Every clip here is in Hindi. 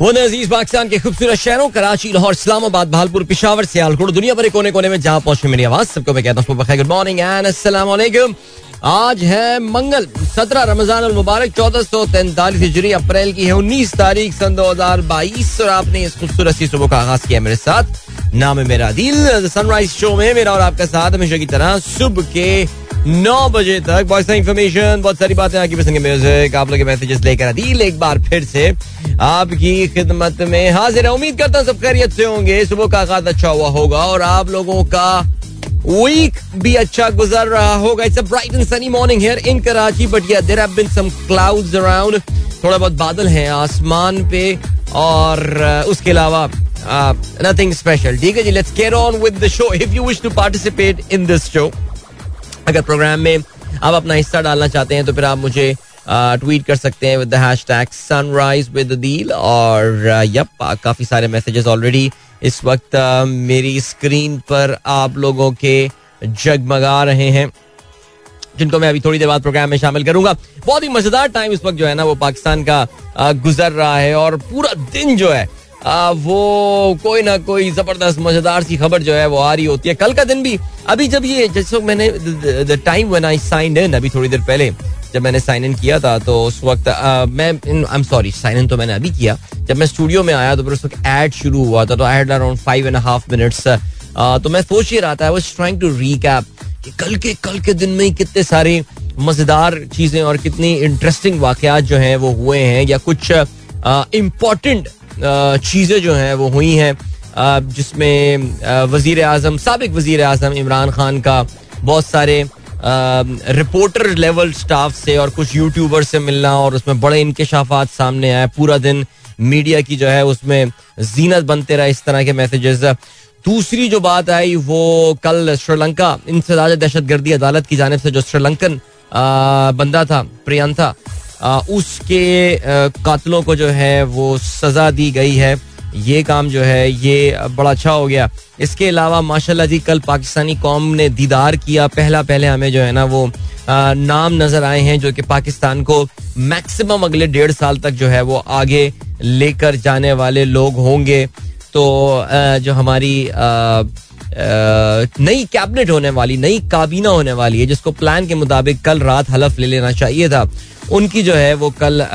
वो अज़ीज़ पाकिस्तान के खूबसूरत शहरों, कराची, लाहौर, इस्लामाबाद, भालपुर, पिशावर, सियालकोट दुनिया भर कोने कोने में जहाँ पहुँचे मेरी आवाज़। सबको मैं कहता हूँ गुड मॉर्निंग एंड वालेकुम आज है मंगल, सत्रह रमज़ान मुबारक, चौदह सौ तैंतालीस हिजरी, अप्रैल की है उन्नीस तारीख, सन दो हज़ार बाईस, और आपने इस खूबसूरत सी सुबह का आगाज़ किया मेरे साथ। नाम है मेरा दिल सनराइज शो में मेरा और आपका साथ हमेशा की तरह सुबह के नौ बजे तक। बहुत सारी इन्फॉर्मेशन बहुत सारी बातें आपकी पसंद म्यूज़िक आप लोग मैसेजेस लेकर अदील एक बार फिर से आपकी खिदमत में हाजिर है। उम्मीद करता हूँ सब खैरियत से होंगे। सुबह का आगाज़ अच्छा हुआ होगा और आप लोगों का वीक भी अच्छा गुजर रहा होगा। It's a bright and sunny morning here in Karachi but yeah there have been some clouds around थोड़ा बहुत बादल हैं आसमान पे और उसके अलावा नथिंग स्पेशल ठीक है जी let's get on with the show if you wish to participate in this show अगर प्रोग्राम में आप अपना हिस्सा डालना चाहते हैं तो फिर आप मुझे ट्वीट कर सकते हैं with the hashtag sunrise with Adeel और यप काफ़ी सारे मैसेजेस ऑलरेडी इस वक्त मेरी स्क्रीन पर आप लोगों के जगमगा रहे हैं, जिनको मैं अभी थोड़ी देर बाद प्रोग्राम में शामिल करूँगा। बहुत ही मज़ेदार टाइम इस वक्त जो है ना, वो पाकिस्तान का गुजर रहा है और पूरा दिन जो है वो कोई ना कोई ज़बरदस्त मज़ेदार सी खबर जो है वो आ रही होती है। कल का दिन भी, अभी जब ये, जैसे मैंने time when I signed in अभी थोड़ी देर पहले जब मैंने साइन इन किया था तो उस वक्त आ, मैं I am sorry sign in तो मैंने अभी किया। जब मैं स्टूडियो में आया तो फिर उस वक्त एड शुरू हुआ था तो had around five and half minutes तो मैं सोच ही रहा था I was trying to recap कि कल के कल के दिन में कितने सारे मज़ेदार चीज़ें और कितनी इंटरेस्टिंग वाकयात जो हैं वो हुए हैं या कुछ इम्पोर्टेंट चीज़ें जो हैं वो हुई हैं। जिसमें वज़ीर आज़म सबक वज़ीर आज़म इमरान खान का बहुत सारे रिपोर्टर लेवल स्टाफ से और कुछ यूट्यूबर से मिलना और उसमें बड़े इनकशाफात सामने आए। पूरा दिन मीडिया की जो है उसमें जीनत बनते रहे इस तरह के मैसेजेस दूसरी जो बात आई, वो कल श्रीलंका इंसदाज दहशत गर्दी अदालत की जानब से जो श्रीलंकन बंदा था प्रियंथा उसके कातलों को जो है वो सजा दी गई है। ये काम जो है ये बड़ा अच्छा हो गया। इसके अलावा माशाल्लाह जी कल पाकिस्तानी कौम ने दीदार किया। पहला पहले हमें जो है ना वो आ, नाम नज़र आए हैं जो कि पाकिस्तान को मैक्सिमम अगले डेढ़ साल तक जो है वो आगे लेकर जाने वाले लोग होंगे। तो आ, जो हमारी नई कैबिनेट होने वाली नई काबीना होने वाली है जिसको प्लान के मुताबिक कल रात हलफ ले लेना चाहिए था उनकी जो है वो कल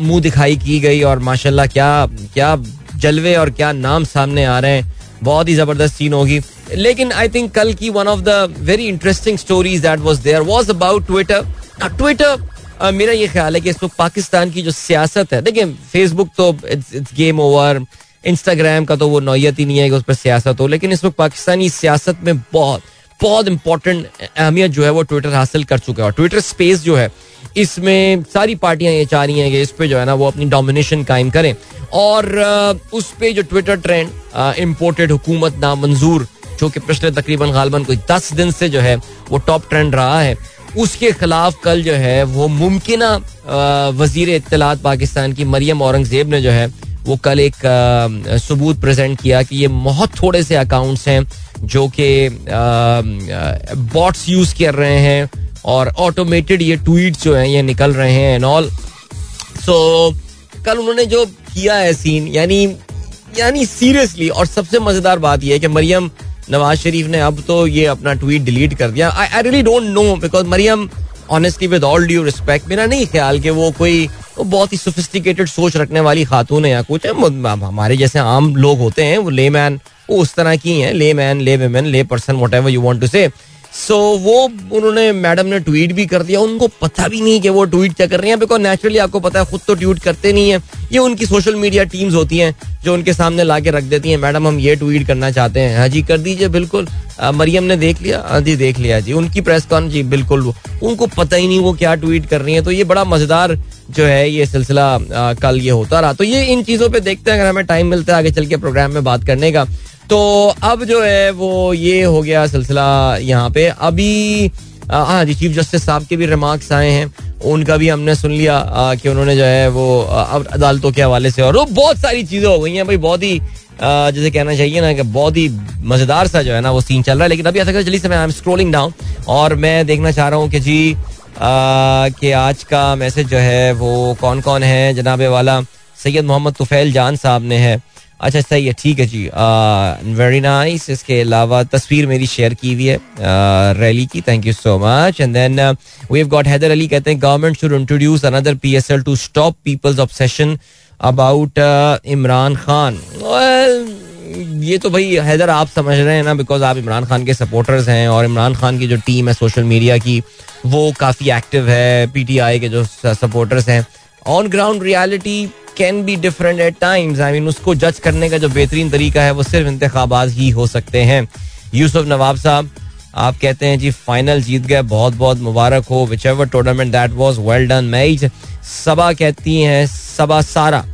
मुँह दिखाई की गई और माशाल्लाह क्या क्या जलवे और क्या नाम सामने आ रहे हैं। बहुत ही ज़बरदस्त सीन होगी। लेकिन आई थिंक कल की one of the very interesting stories that was there was about Twitter Twitter मेरा ये ख्याल है कि इस वक्त पाकिस्तान की जो सियासत है, देखिए फेसबुक तो इट्स गेम ओवर इंस्टाग्राम का तो वो नौयत ही नहीं है कि उस पर सियासत हो, लेकिन इस वक्त पाकिस्तानी सियासत में बहुत बहुत इंपॉर्टेंट अहमियत जो है वो ट्विटर हासिल कर चुका है और ट्विटर स्पेस जो है, इसमें सारी पार्टियाँ ये चाह रही हैं कि इस पे जो है ना वो अपनी डोमिनेशन कायम करें। और उस पे जो ट्विटर ट्रेंड इम्पोर्टेड हुकूमत नामंजूर, जो कि पिछले तकरीबन गालबन कोई दस दिन से जो है वो टॉप ट्रेंड रहा है, उसके खिलाफ कल जो है वो मुमकिन वज़ीर इतलात पाकिस्तान की मरियम औरंगज़ेब ने जो है वो कल एक सबूत प्रेजेंट किया कि ये बहुत थोड़े से अकाउंट्स हैं जो कि बॉट्स यूज़ कर रहे हैं और ऑटोमेटेड ये ट्वीट जो हैं, ये निकल रहे हैं एंड ऑल सो कल उन्होंने जो किया है सीन यानी यानी सीरियसली और सबसे मज़ेदार बात यह है कि मरियम नवाज़ शरीफ ने अब तो ये अपना ट्वीट डिलीट कर दिया। I I really don't know because Maryam honestly with all due respect मेरा नहीं ख्याल कि वो कोई वो बहुत ही सोफिस्टिकेटेड सोच रखने वाली खातून है या कुछ हमारे जैसे आम लोग होते हैं, वो ले मैन वो उस तरह की हैं ले man lay women lay person whatever you want to say so so, वो उन्होंने मैडम ने ट्वीट भी कर दिया। उनको पता भी नहीं कि वो ट्वीट क्या कर रही हैं बिकॉज़ नेचुरली आपको पता है खुद तो ट्वीट करते नहीं है। ये उनकी सोशल मीडिया टीम्स होती हैं जो उनके सामने ला के रख देती हैं मैडम हम ये ट्वीट करना चाहते हैं। हाँ जी कर दीजिए बिल्कुल। मरियम ने देख लिया? हाँ जी देख लिया जी। उनकी प्रेस कॉन जी बिल्कुल। उनको पता ही नहीं वो क्या ट्वीट कर रही है। तो ये बड़ा मज़ेदार जो है ये सिलसिला कल ये होता रहा। तो ये इन चीज़ों पे देखते हैं अगर हमें टाइम मिलता है आगे चल के प्रोग्राम में बात करने का। तो अब जो है वो ये हो गया सिलसिला यहाँ पे। अभी हाँ जी, चीफ जस्टिस साहब के भी रिमार्क्स आए हैं। उनका भी हमने सुन लिया कि उन्होंने जो है वो अब अदालतों के हवाले से और वो बहुत सारी चीज़ें हो गई हैं। भाई बहुत ही जैसे कहना चाहिए ना कि बहुत ही मज़ेदार सा जो है ना वो सीन चल रहा है। लेकिन अभी ऐसा जल्दी से मैं आई एम स्क्रोलिंग डाउन और मैं देखना चाह रहा हूँ कि जी कि आज का मैसेज जो है वो कौन कौन है? जनाबे वाला सैयद मोहम्मद तुफैल जान साहब ने है। अच्छा सही है, ठीक है जी। वेरी नाइस इसके अलावा तस्वीर मेरी शेयर की हुई है रैली की thank you so much and then we have got Haider Ali कहते हैं government should introduce another PSL to stop people's obsession about Imran Khan ये तो भाई हैदर आप समझ रहे हैं ना बिकॉज़ आप इमरान खान के सपोर्टर्स हैं, और इमरान खान की जो टीम है सोशल मीडिया की, वो काफ़ी एक्टिव है पीटीआई के जो सपोर्टर्स हैं। On ground reality can be different at times I mean उसको जज करने का जो बेहतरीन तरीका है, वो सिर्फ़ इंतबात ही हो सकते हैं। यूसुफ नवाब साहब, आप कहते हैं जी फाइनल जीत गए बहुत बहुत मुबारक हो। Whichever tournament that was well done match Saba कहती हैं, Saba Sara.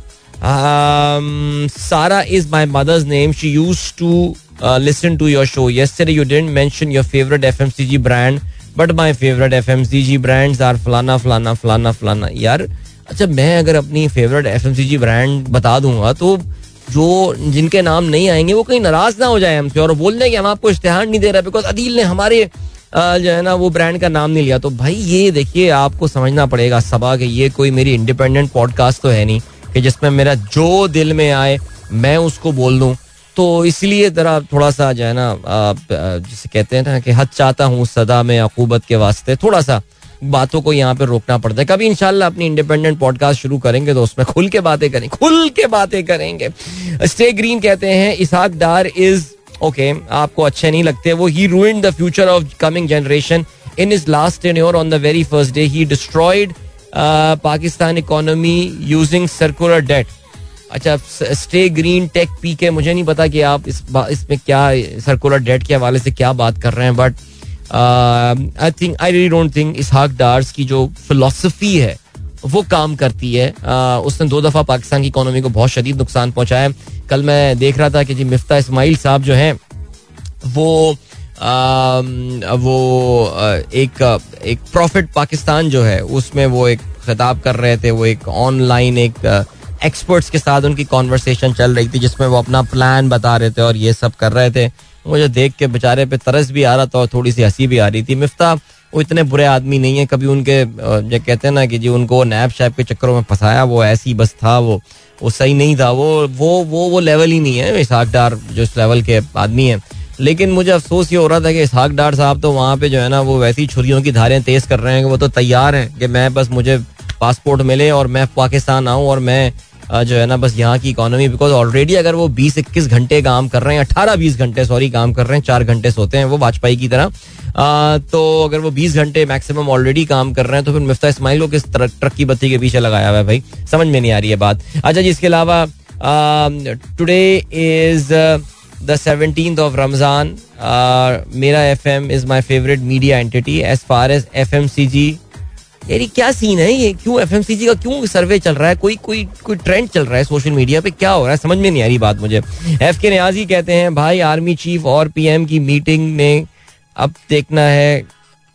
Sara is my mother's name she use to listen to your show yesterday you didn't mention your favourite FMCG brand but my favourite FMCG brands are फलाना फलाना फलाना फलाना। यार अच्छा मैं अगर अपनी फेवरेट एफएमसीजी ब्रांड बता दूँगा तो जो जिनके नाम नहीं आएँगे, वो कहीं नाराज़ ना हो जाए हमसे और बोल दें कि हम आपको इश्तेहार नहीं दे रहे बिकॉज़ अदील ने हमारे जो है ना, वो ब्रांड का नाम नहीं लिया। तो भाई, ये देखिए, आपको समझना पड़ेगा सबा कि ये कोई मेरी इंडिपेंडेंट पॉडकास्ट तो है नहीं कि जिसमें मेरा जो दिल में आए, मैं उसको बोल दूँ। तो इसलिए जरा थोड़ा सा, जो है ना जिसे कहते हैं ना कि हद चाहता हूँ सदा में, अकूबत के वास्ते, थोड़ा सा बातों को यहाँ पे रोकना पड़ता है। कभी इंशाल्लाह अपनी इंडिपेंडेंट पॉडकास्ट शुरू करेंगे तो उसमें खुल के बातें करेंगे खुल के बातें करेंगे। स्टे ग्रीन कहते हैं इसहाक डार इज़ ओके आपको अच्छे नहीं लगते, वो ही ruined the future of coming generation in his last tenure on the very first day he destroyed Pakistan economy using circular debt अच्छा स्टे ग्रीन टेक पी के मुझे नहीं पता कि आप इस इसमें क्या सर्कुलर डेट के हवाले से क्या बात कर रहे हैं but I think I really don't think Ishaq Dar's की जो फिलोसफी है वो काम करती है। Uh, उसने दो दफ़ा पाकिस्तान की इकोनॉमी को बहुत शदीद नुकसान पहुँचाया कल मैं देख रहा था कि जी मिफ्ता इस्माइल साहब जो हैं वो um, वो uh, एक एक प्रॉफिट पाकिस्तान जो है उसमें वो एक खिताब कर रहे थे वो एक ऑनलाइन एक एक्सपर्ट्स uh, के साथ उनकी कॉन्वर्सेशन चल रही थी जिसमें वो अपना प्लान बता रहे थे और ये सब कर रहे थे। मुझे देख के बेचारे पे तरस भी आ रहा था और थोड़ी सी हँसी भी आ रही थी। मिफ्ता, वो इतने बुरे आदमी नहीं है, कभी उनके जो कहते हैं ना कि जी उनको नैब शैप के चक्करों में फंसाया, वो ऐसी बस था, वो वो सही नहीं था, वो वो वो वो लेवल ही नहीं है इसहाक डार जो इस लेवल के आदमी हैं। लेकिन मुझे अफसोस ये हो रहा था कि इसहाक डार साहब तो वहाँ पे जो है ना, वो वैसी छुरियों की धारें तेज कर रहे हैं कि वो तो तैयार हैं कि मैं बस मुझे पासपोर्ट मिले और मैं पाकिस्तान आऊँ और मैं जो है ना, बस यहाँ की इकोनॉमी बिकॉज़ ऑलरेडी अगर वो बीस इक्कीस घंटे काम कर रहे हैं, अठारह बीस घंटे सॉरी काम कर रहे हैं, चार घंटे सोते हैं, वो वाजपेयी की तरह तो अगर वो बीस घंटे मैक्सिमम ऑलरेडी काम कर रहे हैं तो फिर मुफ्ता इस्माइल को किस ट्रक की बत्ती के पीछे लगाया हुआ है भाई? समझ में नहीं आ रही है बात। अच्छा जी, इसके अलावा today is the seventeen of Ramzan मेरा F M is my favourite media entity as far as F M C G यानी क्या सीन है ये? क्यों एफ़ का क्यों सर्वे चल रहा है? कोई कोई कोई ट्रेंड चल रहा है सोशल मीडिया पे? क्या हो रहा है? समझ में नहीं आ रही बात मुझे। एफ़ के न्याजी कहते हैं, भाई आर्मी चीफ और पीएम की मीटिंग ने अब देखना है।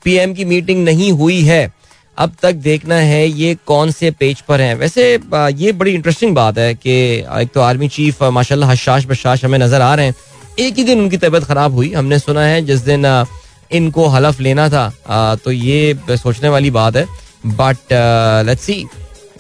पीएम की मीटिंग नहीं हुई है। अब तक देखना है ये कौन से पेज पर हैं। वैसे ये बड़ी इंटरेस्टिंग बात है कि एक तो आर्मी चीफ माशाल्लाह हशाश बशाश हमें नज़र आ रहे हैं। एक ही दिन उनकी तबीयत खराब हुई। हमने सुना है जिस दिन इनको हलफ लेना था। आ, तो ये सोचने वाली बात है। बट लेट्स सी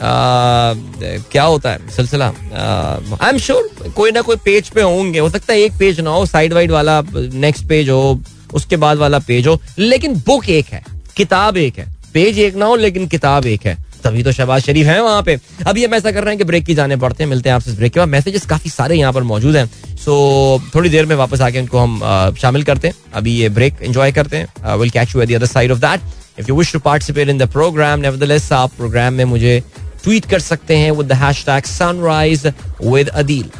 क्या होता है? सिलसिला। आई एम श्योर कोई ना कोई पेज पे होंगे। हो सकता है एक पेज ना हो साइड वाइड वाला नेक्स्ट पेज हो उसके बाद वाला पेज हो। लेकिन बुक एक है किताब एक है। पेज एक ना हो लेकिन किताब एक है। तभी तो शहबाज शरीफ है वहाँ पे। अभी हम ऐसा कर रहे हैं कि ब्रेक की जाने पड़ते हैं। मिलते हैं आपसे ब्रेक के बाद। मैसेजेस काफ़ी सारे यहाँ पर मौजूद हैं। सो थोड़ी देर में वापस आके उनको हम शामिल करते हैं। अभी ये ब्रेक एंजॉय करते हैं। Will catch you at the other side of that if you wish to participate in the program nevertheless आप प्रोग्राम में मुझे ट्वीट कर सकते हैं with the hashtag sunrise with Adeel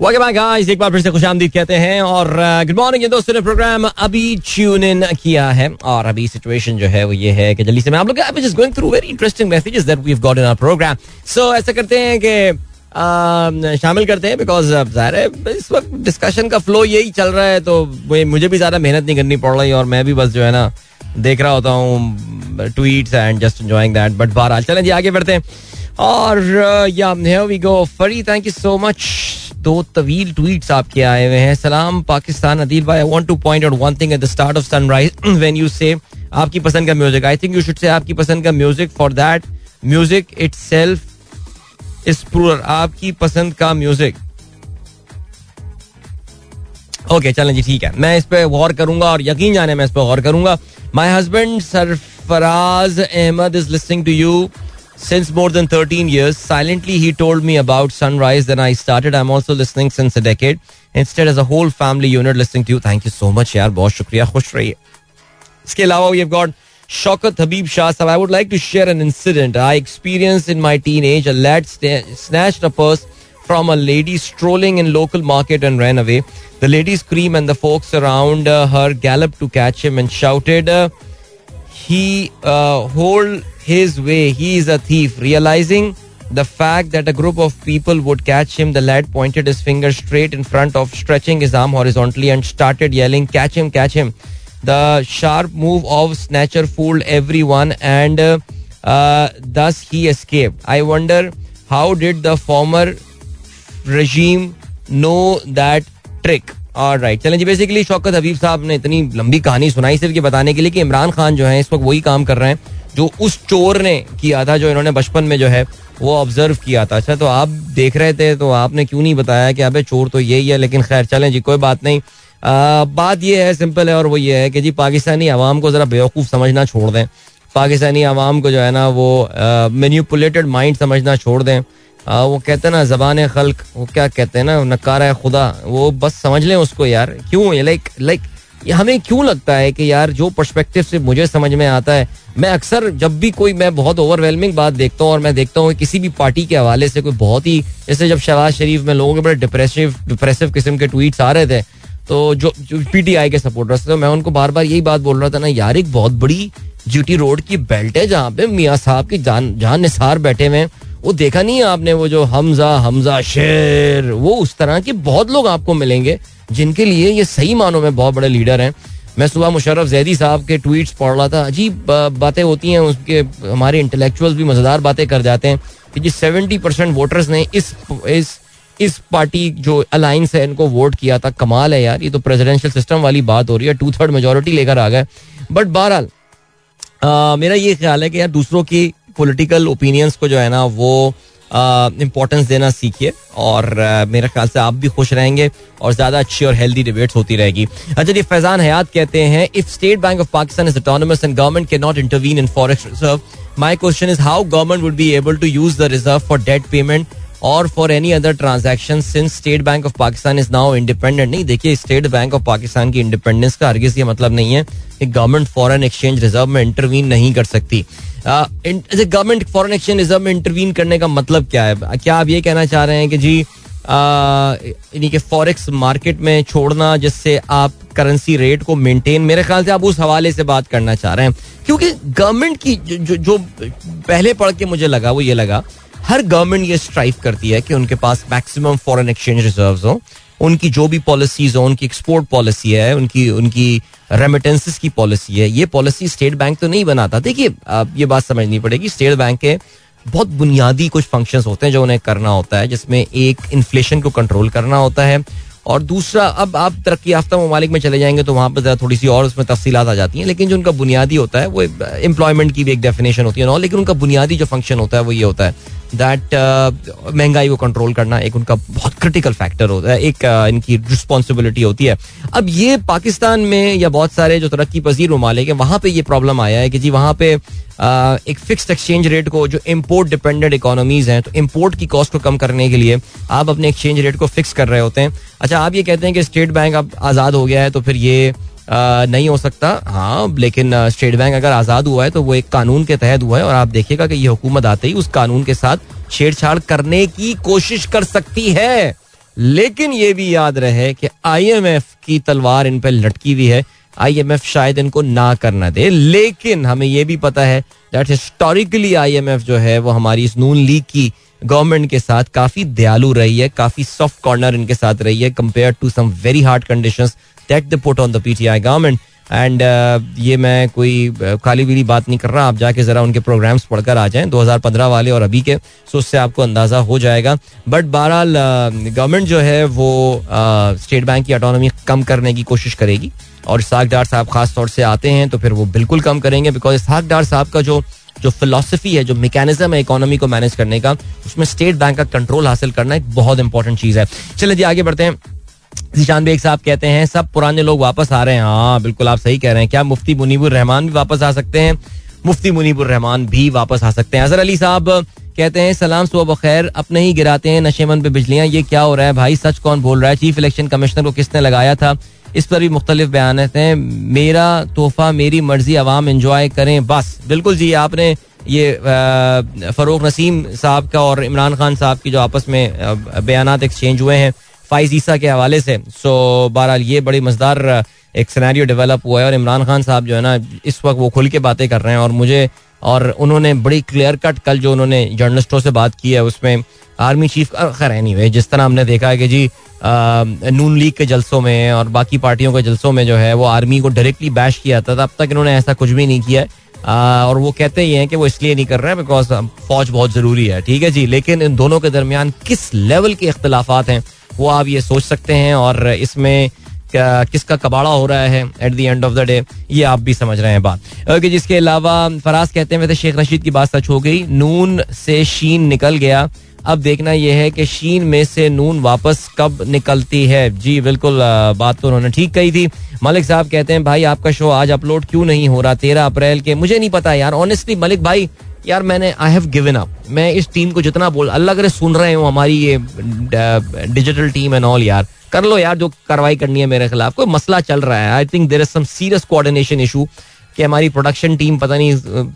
guys एक बार फिर से खुश आमदीद कहते हैं और गुड मॉर्निंग ये दोस्तों ने प्रोग्राम अभी ट्यून इन किया है। और अभी सिचुएशन जो है वो ये है कि जल्दी से मैं आप लोग going through very interesting messages that we have got in our program so ऐसा करते हैं कि शामिल करते हैं बिकॉज़ ज़ाहिर है इस वक्त डिस्कशन का फ्लो यही चल रहा है तो मुझे भी ज़्यादा मेहनत नहीं करनी पड़ रही और मैं भी बस जो है ना, देख रहा होता हूँ tweets and just enjoying that but बहरहाल, चलें जी, आगे बढ़ते हैं। और या वी गो फरी थैंक यू सो मच दो तवील ट्वीट्स आपके आए हुए हैं। सलाम, पाकिस्तान। अदील भाई I want to point out one thing at the start of sunrise when you say आपकी पसंद का music I think you should say आपकी पसंद का music for that music itself इस प्रूर आपकी पसंद का म्यूज़िक ओके चलें जी, ठीक है। मैं इस पर गौर करूँगा और यकीन जाने मैं इस पर गौर करूँगा। My husband Sarfaraz Ahmed is listening to you since more than thirteen years silently he told me about sunrise then I start I am also listening since a decade instead as a whole family unit listening to you thank you so much यार बहुत शुक्रिया खुश रहिए इसके अलावा we have got Shaukat Habib Shah. I would like to share an incident I experienced in my teenage. A lad snatched a purse from a lady strolling in local market and ran away. The lady screamed and the folks around uh, her galloped to catch him and shouted, uh, "He uh, hold his way. He is a thief." Realizing the fact that a group of people would catch him, the lad pointed his finger straight in front of, stretching his arm horizontally, and started yelling, "Catch him! Catch him!" Sharp move of Snatcher fooled everyone, and uh, uh, thus he escaped. I wonder how did the former regime know that trick और राइट चलें जी बेसिकली शौकत हबीब साहब ने इतनी लंबी कहानी सुनाई सिर्फ़ ये बताने के लिए कि इमरान खान जो है इस वक्त वही काम कर रहे हैं जो उस चोर ने किया था जो इन्होंने बचपन में जो है वो ऑब्ज़र्व किया था। अच्छा तो आप देख रहे थे तो आपने क्यों नहीं बताया कि अबे चोर तो यही है लेकिन खैर चलें जी कोई बात नहीं। बात यह है सिंपल है और वो ये है कि जी पाकिस्तानी आवाम को ज़रा बेवकूफ़ समझना छोड़ दें। पाकिस्तानी आवाम को जो है ना वो मैन्यूपुलेटेड माइंड समझना छोड़ दें। आ, वो कहते हैं ना जबान खल्क वो क्या कहते हैं ना नकारा खुदा। वो बस समझ लें उसको यार क्यों? लाइक लाइक हमें क्यों लगता है कि यार जो पर्सपेक्टिव से मुझे समझ में आता है मैं अक्सर जब भी कोई मैं बहुत ओवरवेलमिंग बात देखता हूँ और मैं देखता हूँ कि किसी भी पार्टी के हवाले से कोई बहुत ही जैसे जब शहबाज शरीफ में लोगों के बड़े डिप्रेसिव डिप्रेसिव किस्म के ट्वीट्स आ रहे थे तो जो जो पीटीआई के सपोर्टर्स थे तो मैं उनको बार बार यही बात बोल रहा था ना, यार, एक बहुत बड़ी जीटी रोड की बेल्ट है जहाँ पे मियाँ साहब की जान जहाँ निसार बैठे हुए हैं। वो देखा नहीं है आपने वो जो हमजा हमजा शेर, वो उस तरह के बहुत लोग आपको मिलेंगे, जिनके लिए ये सही मानों में बहुत बड़े लीडर हैं। मैं सुबह मुशर्रफ जैदी साहब के ट्वीट्स पढ़ रहा था। अजीब बातें होती हैं, उसके, हमारे इंटेलेक्चुअल्स भी मज़ेदार बातें कर जाते हैं कि जी सेवेंटी परसेंट वोटर्स ने इस इस इस पार्टी जो अलायंस है, इनको वोट किया था, कमाल है यार, ये तो प्रेसिडेंशियल सिस्टम वाली बात हो रही है टू थर्ड मेजोरिटी लेकर आ गए। बट बहरहाल मेरा ये ख्याल है कि यार दूसरों की पॉलिटिकल ओपिनियंस को जो है ना, वो इम्पोर्टेंस देना सीखिए, और मेरे ख्याल से आप भी खुश रहेंगे, और ज़्यादा अच्छी और हेल्दी डिबेट्स होती रहेगी। अच्छा जी, फैजान हयात कहते हैं if state bank of Pakistan is autonomous and government can not intervene in forest reserve my question is how government would be able to use the reserve for debt payment और for any other transaction since state bank of Pakistan is now independent नहीं देखिए स्टेट बैंक ऑफ़ पाकिस्तान की इंडिपेंडेंस का हरगिज ये मतलब नहीं है कि गवर्नमेंट फॉरेन एक्सचेंज रिज़र्व में इंटरवीन नहीं कर सकती। गवर्नमेंट फॉरेन एक्सचेंज रिज़र्व में इंटरवीन करने का मतलब क्या है? क्या आप ये कहना चाह रहे हैं कि जी यानी कि फॉरेक्स मार्केट में छोड़ना जिससे आप करेंसी रेट को मेंटेन मेरे ख्याल से आप उस हवाले से बात करना चाह रहे हैं। क्योंकि गवर्नमेंट की जो, जो पहले पढ़ के मुझे लगा वो ये लगा हर गवर्नमेंट ये स्ट्राइव करती है कि उनके पास मैक्सिमम फॉरेन एक्सचेंज रिज़र्व हो। उनकी जो भी पॉलिसीज़ हो, उनकी एक्सपोर्ट पॉलिसी है, उनकी उनकी रेमिटेंसेस की पॉलिसी है। ये पॉलिसी स्टेट बैंक तो नहीं बनाता। देखिए आप ये बात समझनी पड़ेगी। स्टेट बैंक के बहुत बुनियादी कुछ फ़ंक्शंस होते हैं जो उन्हें करना होता है, जिसमें एक इन्फ्लेशन को कंट्रोल करना होता है और दूसरा, अब आप तरक्की याफ्ता ममालिक में चले जाएँगे तो वहाँ पर ज़रा थोड़ी सी और उसमें तफसीत आ जाती हैं, लेकिन जो उनका बुनियादी होता है, वो एम्प्लॉयमेंट की भी एक डेफिनेशन होती है ना लेकिन उनका बुनियादी जो फ़ंक्शन होता है, वो ये होता है। दैट uh, महँगाई को कंट्रोल करना एक उनका बहुत क्रिटिकल फैक्टर होता है एक uh, इनकी रिस्पॉन्सिबिलिटी होती है। अब ये पाकिस्तान में या बहुत सारे जो तरक्की पजीर ममालिक है वहाँ पे ये प्रॉब्लम आया है कि जी वहाँ पे uh, एक फिक्स्ड एक्सचेंज रेट को जो इम्पोर्ट डिपेंडेंट इकोनॉमीज हैं तो इम्पोर्ट की कॉस्ट को कम करने के लिए आप अपने एक्सचेंज रेट को फिक्स कर रहे होते हैं। अच्छा आप ये कहते हैं कि स्टेट बैंक अब आज़ाद हो गया है तो फिर ये नहीं हो सकता। हाँ लेकिन स्टेट बैंक अगर आज़ाद हुआ है तो वो एक कानून के तहत हुआ है, और आप देखिएगा कि ये हुकूमत आते ही उस कानून के साथ छेड़छाड़ करने की कोशिश कर सकती है। लेकिन ये भी याद रहे कि आईएमएफ की तलवार इन पर लटकी हुई है। आईएमएफ शायद इनको ना करना दे, लेकिन हमें यह भी पता है दैट हिस्टोरिकली आईएमएफ जो है, वो हमारी इस नून लीग की गवर्नमेंट के साथ काफ़ी दयालु रही है, काफ़ी सॉफ्ट कॉर्नर इनके साथ रही है compare to some very hard conditions that they put on the PTI government and ये मैं कोई खाली काली बीली बात नहीं कर रहा। आप जाके जरा उनके प्रोग्राम्स पढ़कर आ जाएँ 2015 वाले और अभी के सो उससे आपको अंदाज़ा हो जाएगा। बट बहरहाल गवर्नमेंट uh, जो है वो स्टेट uh, बैंक की ऑटोनॉमी कम करने की कोशिश करेगी। और इसहाक डार साहब खास तौर से आते हैं तो फिर वो बिल्कुल कम करेंगे। बिकॉज़ इसहाक डार साहब का जो जो फिलोसफी है जो मैकेनिज्म है इकोनॉमी को मैनेज करने का उसमें स्टेट बैंक का कंट्रोल हासिल करना एक बहुत इंपॉर्टेंट चीज़ है। चलिए आगे बढ़ते हैं। जीशान बेग साहब कहते हैं, सब पुराने लोग वापस आ रहे हैं। हाँ बिल्कुल आप सही कह रहे हैं। क्या मुफ्ती मुनीबुर रहमान भी वापस आ सकते हैं? मुफ्ती मुनीबुर रहमान भी वापस आ सकते हैं। अजहर अली साहब कहते हैं, सलाम सुबह बखैर, अपने ही गिराते हैं नशे नशेमन पे बिजलियाँ। ये क्या हो रहा है भाई? सच कौन बोल रहा है? चीफ इलेक्शन कमिश्नर को किसने लगाया था? इस पर भी मुख्तलिफ़ बयान हैं। मेरा तोहफा, मेरी मर्ज़ी, आवाम इंजॉय करें बस। बिल्कुल जी, आपने ये फरूक नसीम साहब का और इमरान खान साहब की जो आपस में बयान एक्सचेंज हुए हैं फाइज ईसा के हवाले से। सो बहरहाल ये बड़ी मजदार एक सिनेरियो डेवलप हुआ है और इमरान खान साहब जो है ना, इस वक्त वो खुल के बातें कर रहे हैं और मुझे और उन्होंने बड़ी क्लियर कट कल जो उन्होंने जर्नलिस्टों से बात की है उसमें आर्मी चीफ का खैर नहीं वे जिस तरह हमने देखा है कि जी नून लीग के जलसों में और बाकी पार्टियों के जलसों में जो है वो आर्मी को डायरेक्टली बैश किया जाता था, तब तक इन्होंने ऐसा कुछ भी नहीं किया है। और वो कहते ही हैं कि वो इसलिए नहीं कर रहे हैं बिकॉज़ फौज बहुत ज़रूरी है, ठीक है जी। लेकिन इन दोनों के दरमियान किस लेवल के इख्तलाफात हैं वो आप ये सोच सकते हैं और इसमें किसका कबाड़ा हो रहा है at the end of the day ये आप भी समझ रहे हैं बात। ओके जिसके अलावा फराज कहते हैं, वैसे शेख रशीद की बात सच हो गई, नून से शीन निकल गया। अब देखना यह है कि शीन में से नून वापस कब निकलती है। जी, बिल्कुल बात तो उन्होंने ठीक कही थी। मलिक साहब कहते हैं, भाई, आपका शो आज अपलोड क्यों नहीं हो रहा? तेरह अप्रैल के, मुझे नहीं पता यार ऑनेस्टली मलिक भाई यार मैंने आई हैव गिवन अप मैं इस टीम को जितना बोल, अल्लाह करे सुन रहे हो हमारी ये डिजिटल टीम एंड ऑल यार। कर लो यार जो कार्रवाई करनी है मेरे खिलाफ। कोई मसला चल रहा है। I think there is some serious coordination issue कि हमारी प्रोडक्शन टीम पता नहीं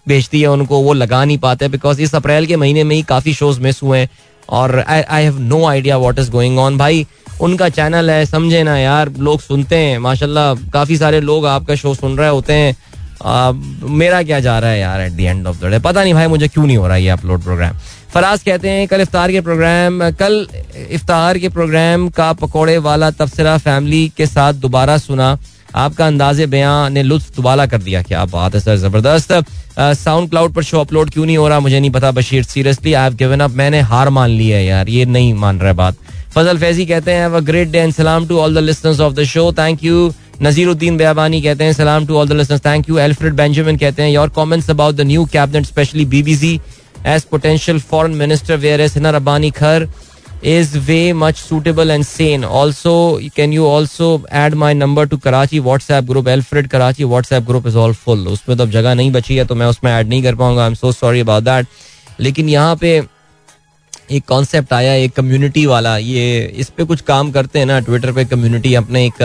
भेजती है उनको, वो लगा नहीं पाते बिकॉज़ इस अप्रैल के महीने में ही काफ़ी शोज़ मिस हुए हैं। और I have no idea what is going on भाई, उनका चैनल है, समझे ना यार, लोग सुनते हैं। माशाल्लाह, काफ़ी सारे लोग आपका शो सुन रहे होते हैं। मेरा क्या जा रहा है यार at the end of the day पता नहीं भाई, मुझे क्यों नहीं हो रहा ये अपलोड प्रोग्राम फराज कहते हैं, कल इफ्तार के प्रोग्राम कल इफ्तार के प्रोग्राम का पकौड़े वाला तबसरा फैमिली के साथ दोबारा सुना। आपका अंदाज बयान ने लुत्फ दुबाला कर दिया। क्या बात है सर, ज़बरदस्त। साउंड क्लाउड पर शो अपलोड क्यों नहीं हो रहा? मुझे नहीं पता Bashir. Seriously I have given up मैंने हार मान ली है यार, ये नहीं मान रहा बात। फजल फैजी कहते हैं ग्रेट डे एंड सलाम to all the listeners of the show thank you Naziruddin Bayabani कहते हैं सलाम to all thank you Alfred Benjamin कहते हैं your comments about the new cabinet specially BBC as potential foreign minister whereas Hina Rabbani Khar is way much suitable and sane. Also, can you also add my number to Karachi WhatsApp group? Alfred Karachi WhatsApp group is all full. उसमें तो अब जगह नहीं बची है तो मैं उसमें ऐड नहीं कर पाऊँगा I am so sorry about that लेकिन यहाँ पे एक कॉन्सेप्ट आया एक कम्युनिटी वाला ये इस पे कुछ काम करते हैं ना ट्विटर पे कम्युनिटी अपने एक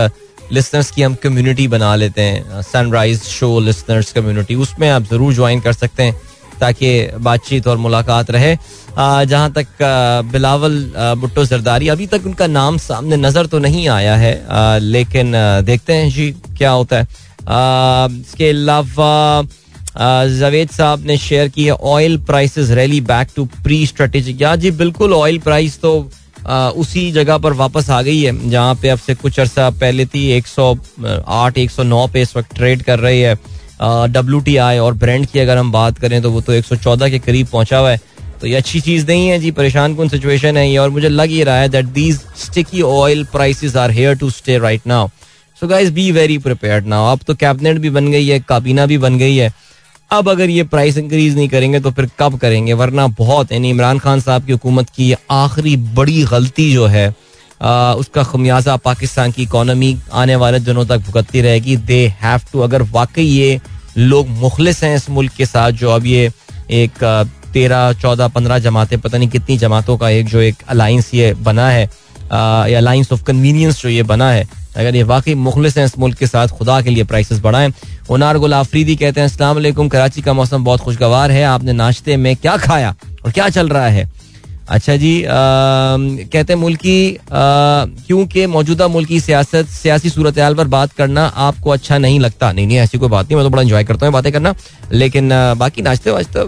लिसनर्स की हम कम्युनिटी बना लेते हैं सनराइज शो लिसनर्स कम्युनिटी उसमें आप ज़रूर ज्वाइन कर सकते हैं ताकि बातचीत और मुलाकात रहे। जहाँ तक बिलावल भुट्टो जरदारी अभी तक उनका नाम सामने नज़र तो नहीं आया है लेकिन देखते हैं जी क्या होता है। इसके अलावा जवेद साहब ने शेयर की है oil prices rally back to pre strategic या जी, बिल्कुल ऑयल प्राइस तो उसी जगह पर वापस आ गई है, जहाँ पे अब से कुछ अर्सा पहले थी 108 109 पे इस वक्त ट्रेड कर रही है डब्ल्यू टी आई और ब्रांड की अगर हम बात करें तो वो तो 114 के करीब पहुँचा हुआ है। तो ये अच्छी चीज़ नहीं है जी, परेशान कौन सिचुएशन है ये? और मुझे लग ही रहा है that these sticky oil prices are here to stay right now so guys be very prepared now अब तो कैबिनेट भी बन गई है, काबीना भी बन गई है। अब अगर ये प्राइस इंक्रीज नहीं करेंगे तो फिर कब करेंगे? वरना बहुत यानी इमरान खान साहब की हुकूमत की आखिरी बड़ी गलती जो है आ, उसका खमियाजा पाकिस्तान की इकोनॉमी आने वाले दिनों तक भुगतती रहेगी। दे हैव टू अगर वाकई ये लोग मुखलिस हैं इस मुल्क के साथ जो अब ये एक तेरह चौदह पंद्रह जमातें पता नहीं कितनी जमातों का एक जो एक अलाइंस ये बना है अलाइंस ऑफ़ कन्वीनियंस जो ये बना है अगर ये वाकई मुखलिस हैं इस मुल्क के साथ, खुदा के लिए प्राइसेस बढ़ाएँ। उनार गुल आफरीदी कहते हैं असलम कराची का मौसम बहुत खुशगवार है, आपने नाश्ते में क्या खाया और क्या चल रहा है? अच्छा जी आ, कहते हैं मुल्की क्योंकि मौजूदा मुल्की सियासत सियासी सूरत हाल पर बात करना आपको अच्छा नहीं लगता। नहीं नहीं ऐसी कोई बात नहीं मैं तो बड़ा इंजॉय करता हूँ बातें करना। लेकिन आ, बाकी नाश्ते वाश्ते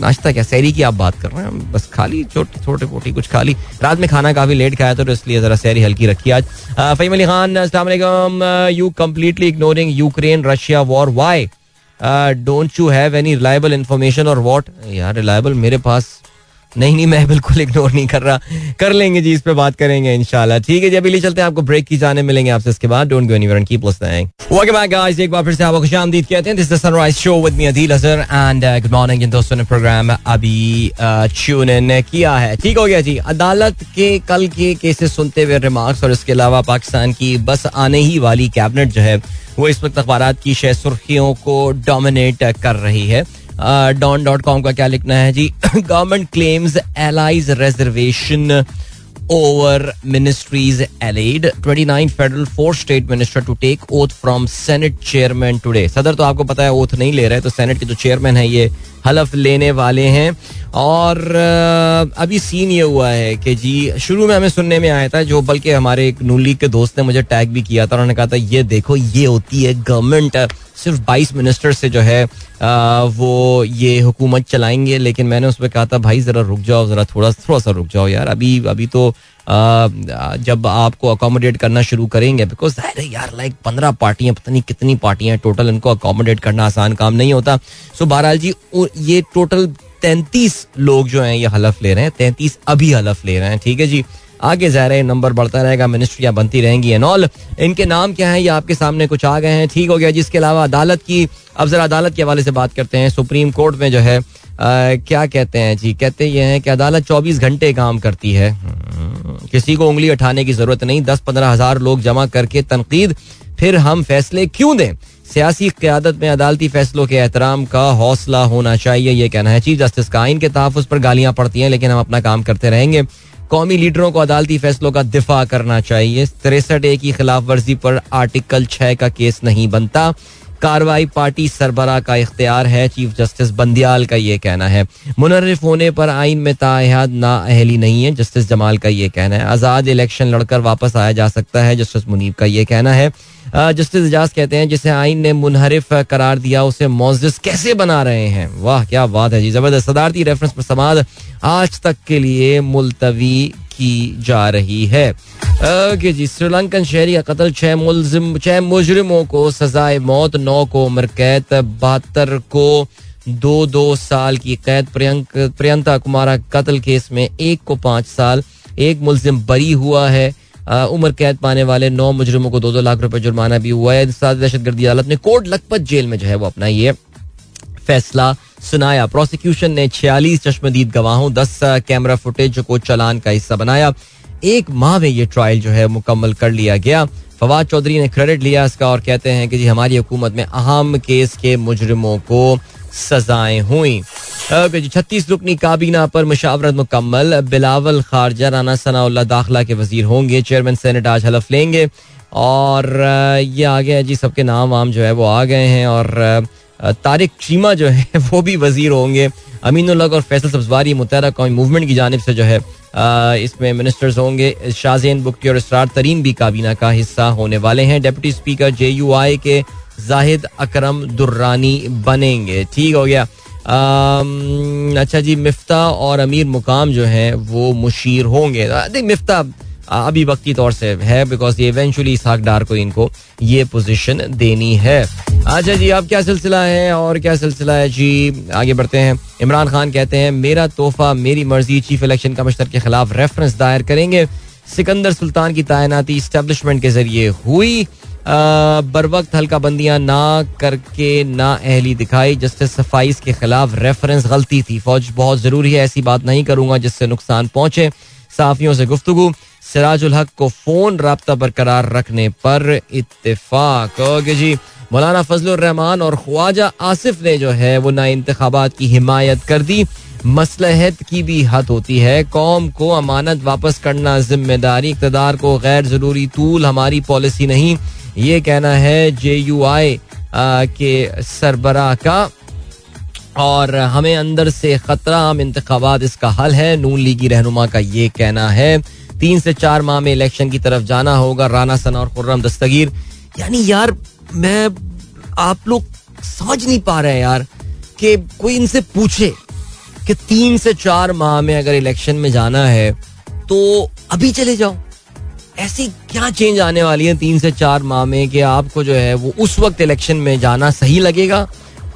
नाश्ता क्या सैरी की आप बात कर रहे हैं? बस खाली छोटे छोटे मोटी कुछ खाली। रात में खाना काफ़ी लेट खाया था तो इसलिए जरा सैरी हल्की रखी आज। Faheem Ali Khan Aslam you completely ignoring Ukraine Russia war why don't you have any reliable information और वॉट यार रिलायबल मेरे पास नहीं नहीं, मैं बिल्कुल इग्नोर नहीं कर रहा। कर लेंगे जी, इस पे बात करेंगे इंशाल्लाह। ठीक है जी, अभी चलते हैं, आपको ब्रेक की जाने मिलेंगे आपसे इसके बाद। Don't go anywhere and keep listening welcome back guys एक बार फिर से आपको खुशामदीद कहते हैं। This the sunrise show with me Adeel Azhar and good morning इन दोस्तों ने प्रोग्राम अभी ट्यून इन किया है। ठीक हो गया जी। अदालत के, कल के केसेस सुनते हुए रिमार्क्स और इसके अलावा पाकिस्तान की बस आने ही वाली कैबिनेट जो है, वो इस वक्त अखबार की शह सुर्खियों को डोमिनेट कर रही है। डॉन डॉट कॉम का क्या लिखना है जी? Government claims allies reservation over ministries allied twenty nine federal four state minister to take oath from senate chairman today सदर तो आपको पता है ओथ नहीं ले रहे तो सेनेट के जो चेयरमैन है ये। हलफ लेने वाले हैं। और अभी सीन ये हुआ है कि जी शुरू में हमें सुनने में आया था जो बल्कि हमारे एक नून लीग के दोस्त ने मुझे टैग भी किया था उन्होंने कहा था ये देखो ये होती है गवर्नमेंट सिर्फ़ 22 मिनिस्टर से जो है आ, वो ये हुकूमत चलाएँगे। लेकिन मैंने उसमें कहा था भाई ज़रा रुक जाओ ज़रा थोड़ा थोड़ा सा रुक जाओ यार। अभी अभी तो आ, जब आपको अकोमोडेट करना शुरू करेंगे बिकॉज़ ज़ाहिर है यार लाइक पंद्रह पार्टियाँ पता नहीं कितनी पार्टियाँ टोटल इनको अकोमोडेट करना आसान काम नहीं होता। सो बहरहाल जी ये टोटल तैंतीस लोग जो हैं ये हलफ ले रहे हैं। तैंतीस अभी हलफ ले रहे हैं ठीक है जी? आगे जा रहे नंबर बढ़ता रहेगा मिनिस्ट्रियाँ बनती रहेंगी एंड ऑल इनके नाम क्या है? ये आपके सामने कुछ आ गए हैं ठीक हो गया। जिसके अलावा अदालत की अब जरा अदालत के हवाले से बात करते हैं। सुप्रीम कोर्ट में जो है आ, क्या कहते हैं जी? कहते ये हैं कि अदालत 24 घंटे काम करती है। हम्म, किसी को उंगली उठाने की ज़रूरत नहीं। दस पंद्रह हज़ार लोग जमा करके तनकीद। फिर हम फैसले क्यों दें? सियासी क्यादत में अदालती फैसलों के एहतराम का हौसला होना चाहिए, ये कहना है। चीफ जस्टिस का आइन के तहफ़ पर गालियाँ पड़ती हैं, लेकिन हम अपना काम करते रहेंगे। कौमी लीडरों को अदालती फैसलों का दिफा करना चाहिए। तिरसठ ए की खिलाफ वर्जी पर आर्टिकल छः का केस नहीं बनता। कार्रवाई पार्टी सरबरा का इख्तियार है, चीफ जस्टिस बंदियाल का ये कहना है। मुनरफ होने पर आइन में ताहद ना अहली नहीं है, जस्टिस जमाल का ये कहना है। आज़ाद इलेक्शन लड़कर वापस आया जा सकता है, जस्टिस मुनीब का ये कहना है। जस्टिस एजाज कहते हैं, जिसे आइन ने मुनहरिफ करार दिया, उसे मोजिस कैसे बना रहे हैं? वाह, क्या बात है जी। ज़बरदस्त। सदारती रेफरेंस पर समाज आज तक के लिए मुलतवी की जा रही है। ओके जी, श्रीलंकन शहरी का कत्ल, छह मुलजिम, छह मुजरिमों को सजाए मौत, नौ को उम्र कैद बहत्तर को दो दो साल की कैद, प्रियंक प्रियंता कुमारा कत्ल केस में एक को पाँच साल, एक मुलजिम बरी हुआ है। उम्र कैद पाने वाले नौ मुजरमों को दो दो लाख रुपए जुर्माना भी हुआ है। दहशत गर्दी अदालत ने कोट लखपत जेल में जो है वो अपना ये फैसला सुनाया। प्रोसिक्यूशन ने छियालीस चश्मदीद गवाहों, दस कैमरा फुटेज को चलान का हिस्सा बनाया। एक माह में ये ट्रायल जो है मुकम्मल कर लिया गया। फवाद चौधरी ने क्रेडिट लिया इसका और कहते हैं कि जी, हमारी हुकूमत में अहम केस के मुजरिमों को सजाएँ हुई। जी, छत्तीस रुकनी काबीना पर मुशावरत मुकम्मल। बिलावल खारजा राना सनाउल्ला दाखिला के वज़ीर होंगे। चेयरमैन सेनेट आज हलफ लेंगे। और ये आ गया जी, सबके नाम वाम जो है वो आ गए हैं। और तारिक चीमा जो है, वो भी वज़ीर होंगे। अमीन और फैसल सब्जवारी मुतहरा कौमी मूवमेंट की जानब से जो है इसमें मिनिस्टर्स होंगे। शाहजेन बुक्ति और इसरार तरीन भी काबीना का हिस्सा होने वाले हैं। Deputy speaker J U I के जाहिद अकरम दुर्रानी बनेंगे। ठीक हो गया। अच्छा जी, मिफ्ता और अमीर मुकाम जो है, वो मुशीर होंगे। मिफ्ता अभी वक्ती तौर से है बिकॉज़ ये इवेंचुअली इसहाक डार को इनको ये पोजीशन देनी है। अच्छा जी अब क्या सिलसिला है और क्या सिलसिला है? जी, आगे बढ़ते हैं। इमरान खान कहते हैं, मेरा तोहफा, मेरी मर्ज़ी चीफ इलेक्शन कमिश्नर के खिलाफ रेफरेंस दायर करेंगे। सिकंदर सुल्तान की तैनाती इस्टेब्लिशमेंट के ज़रिए हुई। बर वक्त हल्का बंदियाँ ना करके ना अहली दिखाई, जस्टिस सफाइस के खिलाफ रेफरेंस गलती थी। फौज बहुत ज़रूरी है, ऐसी बात नहीं करूँगा जिससे नुकसान पहुँचे। साफियों से गुफ्तगु। सिराजुल हक को फ़ोन रबता बरकरार रखने पर इतफाक जी। मौलाना फजल रहमान और ख्वाजा आसिफ ने जो है, वो ना इंतबात की हिमायत कर दी। मसलहत की भी हद होती है। कौम को अमानत वापस करना ज़िम्मेदारी, इकतदार को गैर ज़रूरी तूल हमारी पॉलिसी नहीं। ये कहना है जे यू आई के सरबरा का। और हमें अंदर से खतरा, हम इंतबात इसका हल है। नून लीगी रहनुमा का ये कहना है, तीन से चार माह में इलेक्शन की तरफ़ जाना होगा। राना सना और खुर्रम दस्तगीर। यानी यार, मैं, आप लोग समझ नहीं पा रहे यार, कि कोई इनसे पूछे कि तीन से चार माह में अगर इलेक्शन में जाना है तो अभी चले जाओ। ऐसी क्या चेंज आने वाली है तीन से चार माह में कि आपको जो है वो उस वक्त इलेक्शन में जाना सही लगेगा?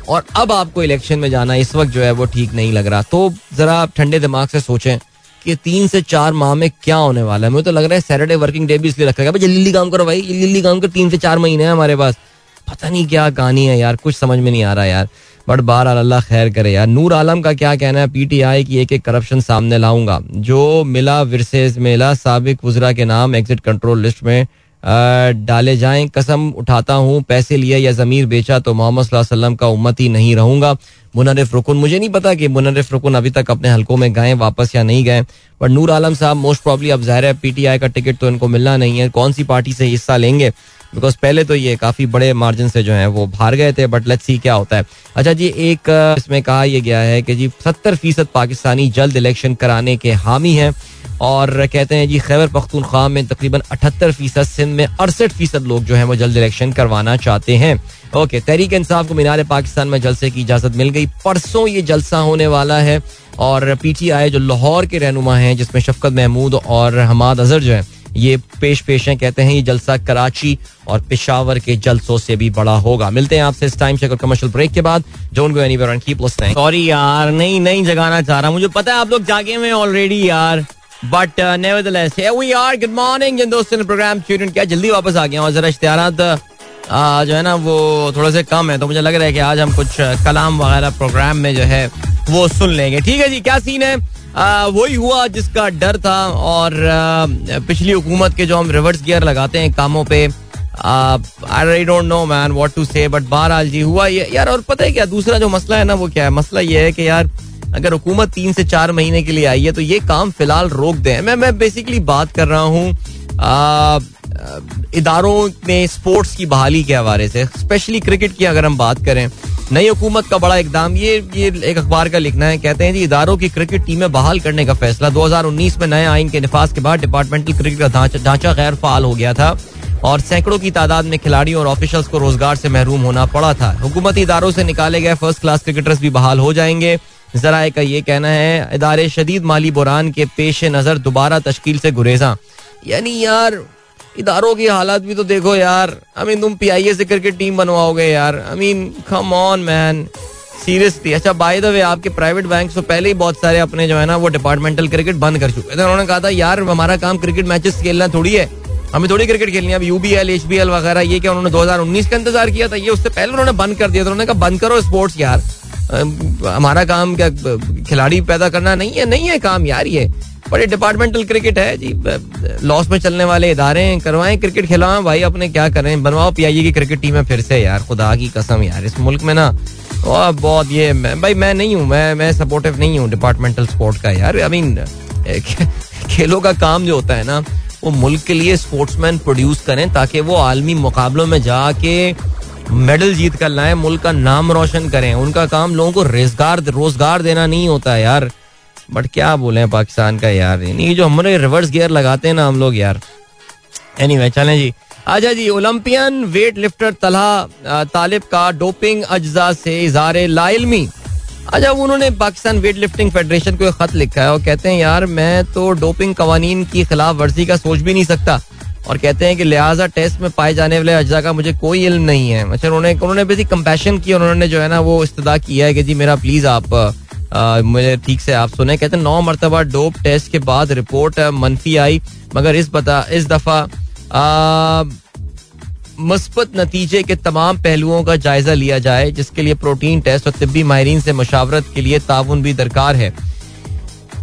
और अब आपको इलेक्शन में जाना इस वक्त जो है वो ठीक नहीं लग रहा। तो जरा आप ठंडे दिमाग से सोचें कि तीन से चार माह में क्या होने वाला है। मुझे तो लग रहा है सैटरडे वर्किंग डे भी इसलिए रखा गया। भाई जल्दी काम करो भाई जल्दी काम करो। तीन से चार महीने हैं हमारे पास। पता नहीं क्या कहानी है यार, कुछ समझ में नहीं आ रहा यार। बट बार अल्लाह खैर करे यार। नूर आलम का क्या कहना है? पीटीआई की एक एक करप्शन सामने लाऊँगा। जो मिला विरसेज मेला, सबक वजरा के नाम एग्जिट कंट्रोल लिस्ट में डाले जाएँ। कसम उठाता हूँ, पैसे लिए या जमीर बेचा तो मोहम्मद वसल्लम का उम्मत ही नहीं रहूँगा। मुनरफ रुकन। मुझे नहीं पता कि मुनरफ रुकन अभी तक अपने हलकों में गए, वापस या नहीं गए। बट नूर आलम साहब मोस्ट प्रॉब्ली अब ज़ाहिर है पीटीआई का टिकट तो इनको मिलना नहीं है। कौन सी पार्टी से हिस्सा लेंगे? बिकॉज़ पहले तो ये काफ़ी बड़े मार्जिन से जो है, वो बाहर गए थे बट लेट्स सी क्या होता है। अच्छा जी, एक इसमें कहा यह गया है कि जी, सत्तर फ़ीसद पाकिस्तानी जल्द इलेक्शन कराने के हामी हैं। और कहते हैं जी, खैबर पख्तूनख्वा में तकरीबन अठहत्तर फ़ीसद, सिंध में अड़सठ फ़ीसद लोग जो है, वो जल्द इलेक्शन करवाना चाहते हैं। ओके तहरीक इंसाफ को मीनार पाकिस्तान में जलसे की इजाज़त मिल गई। परसों ये जलसा होने वाला है। और पीटीआई जो लाहौर के रहनुमा हैं, जिसमें शफकत महमूद और हमाद अजहर जो है ये पेश पेश हैं, कहते हैं, ये जलसा कराची और पिशावर के जलसों से भी बड़ा होगा। मिलते हैं आपसे इस टाइम से कमर्शियल ब्रेक के बाद। Don't go anywhere and keep listening sorry यार, नहीं नहीं जगाना चाह रहा मुझे पता है आप लोग जागे में ऑलरेडी यार। But nevertheless we are good morning जिन दोस्तों ने प्रोग्राम ट्यून किया। जल्दी वापस आ गया और जरा इश्तिहारात जो है ना, वो थोड़ा से कम है तो मुझे लग रहा है कि आज हम कुछ कलाम वगैरह प्रोग्राम में जो है, वो सुन लेंगे। ठीक है जी, क्या सीन है? वही हुआ जिसका डर था और पिछली हुकूमत के जो हम रिवर्स गियर लगाते हैं कामों पे I don't know man what to say but बहरहाल जी हुआ ये। यार, और पता है क्या, दूसरा जो मसला है ना, वो क्या है? मसला ये है कि यार, अगर हुकूमत तीन से चार महीने के लिए आई है तो ये काम फ़िलहाल रोक दें। मैं मैं बेसिकली बात कर रहा हूँ इदारों में स्पोर्ट्स की बहाली के हवाले से, स्पेशली क्रिकेट की अगर हम बात करें, नई हुकूमत का बड़ा इकदाम, ये ये एक अखबार का लिखना है, कहते हैं जी, इदारों की क्रिकेट टीमें बहाल करने का फैसला 2019 में नए आइन के निफाज के बाद डिपार्टमेंटल क्रिकेट का ढांचा गैर फाल हो गया था और सैकड़ों की तादाद में खिलाड़ियों और ऑफिशियल्स को रोज़गार से महरूम होना पड़ा था। हुकूमती इदारों से निकाले गए फ़र्स्ट क्लास क्रिकेटर्स भी बहाल हो जाएँगे। जराए का ये कहना है, इदारे शदीद माली बुरान के पेश नज़र दोबारा तश्कील से गुरेजा। यानी यार इदारों की हालत भी तो देखो यार। आई मीन तुम पीआईए से करके टीम बनवाओगे यार। I mean come on man seriously अच्छा बाय द वे आपके प्राइवेट बैंक तो पहले ही बहुत सारे अपने जो है ना, वो डिपार्टमेंटल क्रिकेट बंद कर चुके थे उन्होंने कहा था, यार, हमारा काम क्रिकेट मैचेस खेलना थोड़ी है। हमें थोड़ी क्रिकेट खेलनी है। अब यूबीएल एचबीएल वगैरह, ये क्या उन्होंने 2019 का इंतज़ार किया था? ये उससे पहले उन्होंने बंद कर दिया था। उन्होंने कहा, बंद करो स्पोर्ट्स यार। हमारा काम क्या खिलाड़ी पैदा करना नहीं है? नहीं है काम यार ये। बड़े डिपार्टमेंटल क्रिकेट है जी। लॉस में चलने वाले इदारे करवाएँ क्रिकेट खिलाएँ भाई, अपने क्या करें? बनवाओ पीआईए की क्रिकेट टीम है फिर से यार। खुदा की कसम यार, इस मुल्क में ना बहुत ये भाई, मैं नहीं हूँ, मैं मैं सपोर्टिव नहीं हूँ डिपार्टमेंटल स्पोर्ट का यार। आई मीन खेलों का काम जो होता है ना, वो मुल्क के लिए स्पोर्ट्समैन प्रोड्यूस करें ताकि वो आलमी मुकाबलों में जाके मेडल जीत कर लाए, मुल्क का नाम रोशन करें। उनका काम लोगों को रोज़गार रोज़गार देना नहीं होता है यार। बट क्या बोले पाकिस्तान का यार? नहीं जो हमारे रिवर्स गियर लगाते हैं ना हम लोग यार। एनी anyway, चलें जी। अच्छा जी Olympian weight lifter Talha Talib का डोपिंग अज्जा से इजार लाइलमी। अच्छा उन्होंने पाकिस्तान वेट लिफ्टिंग फेडरेशन को एक खत लिखा है और कहते हैं यार मैं तो डोपिंग कवानीन की खिलाफ वर्जी का सोच भी नहीं सकता। और कहते हैं कि लिहाजा टेस्ट में पाए जाने वाले अज्जा का मुझे कोई इल्म नहीं है। अच्छा उन्होंने उन्होंने बेसिक कंपैशन की उन्होंने जो है ना वो इस्तदा किया है कि जी मेरा प्लीज़ आप मुझे ठीक से आप सुने। कहते नौ मरतबा डोप टेस्ट के बाद रिपोर्ट मनफी आई, मगर इस बता, इस दफ़ा मस्बत नतीजे के तमाम पहलुओं का जायजा लिया जाए, जिसके लिए प्रोटीन टेस्ट और तिब्बी माहरीन से मशावरत के लिए ताउन भी दरकार है।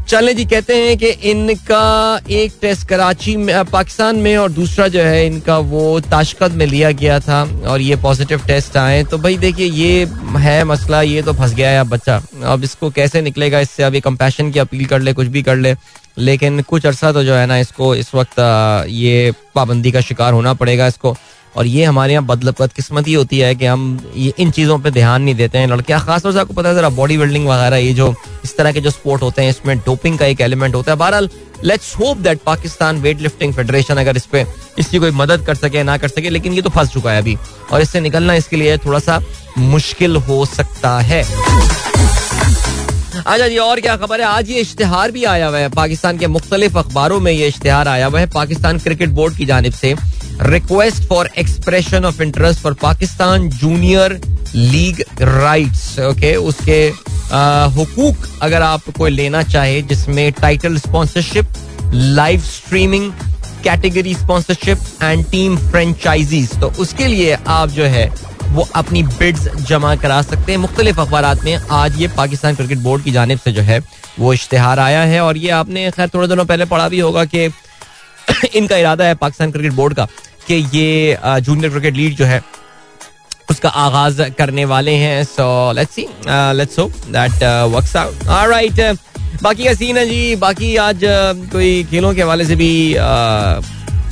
चले जी कहते हैं कि इनका एक टेस्ट कराची में पाकिस्तान में और दूसरा जो है इनका वो ताशकत में लिया गया था और ये पॉजिटिव टेस्ट आए। तो भाई देखिए, ये है मसला, ये तो फंस गया है अब बच्चा। अब इसको कैसे निकलेगा, इससे अभी कंपैशन की अपील कर ले, कुछ भी कर ले। लेकिन कुछ अरसा तो जो है ना, इसको इस वक्त ये पाबंदी का शिकार होना पड़ेगा इसको। और ये हमारे यहाँ बदलपत किस्मत ही होती है कि हम ये इन चीज़ों पे ध्यान नहीं देते हैं। लड़कियाँ, खासतौर से आपको पता है जरा बॉडी बिल्डिंग वगैरह, ये जो इस तरह के जो स्पोर्ट होते हैं, इसमें डोपिंग का एक एलिमेंट होता है। बहरहाल let's hope that Pakistan weight lifting federation अगर इस पे इसकी कोई मदद कर सके, ना कर सके, लेकिन ये तो फंस चुका है अभी। और इससे निकलना इसके लिए थोड़ा सा मुश्किल हो सकता है। अच्छा जी, और क्या खबर है? आज ये इश्तेहार भी आया हुआ है। पाकिस्तान के मुख्तलिफ़ अखबारों में ये इश्तेहार आया हुआ है। पाकिस्तान क्रिकेट बोर्ड की जानब से request for expression of interest for Pakistan junior league rights okay उसके हुकूक अगर आप कोई लेना चाहे, जिसमें title sponsorship live streaming category sponsorship and team franchises तो उसके लिए आप जो है, वो अपनी बिड्स जमा करा सकते हैं। मुख्तलिफ़ अखबार में आज ये पाकिस्तान क्रिकेट बोर्ड की जानब से जो है, वो इश्तहार आया है। और ये आपने, खैर, थोड़े दिनों पहले पढ़ा भी होगा कि इनका इरादा है पाकिस्तान क्रिकेट बोर्ड का कि ये जूनियर क्रिकेट लीग जो है, उसका आगाज़ करने वाले हैं। So let's see let's hope that works out alright बाकी का सीन है जी। बाकी आज कोई खेलों के हवाले से भी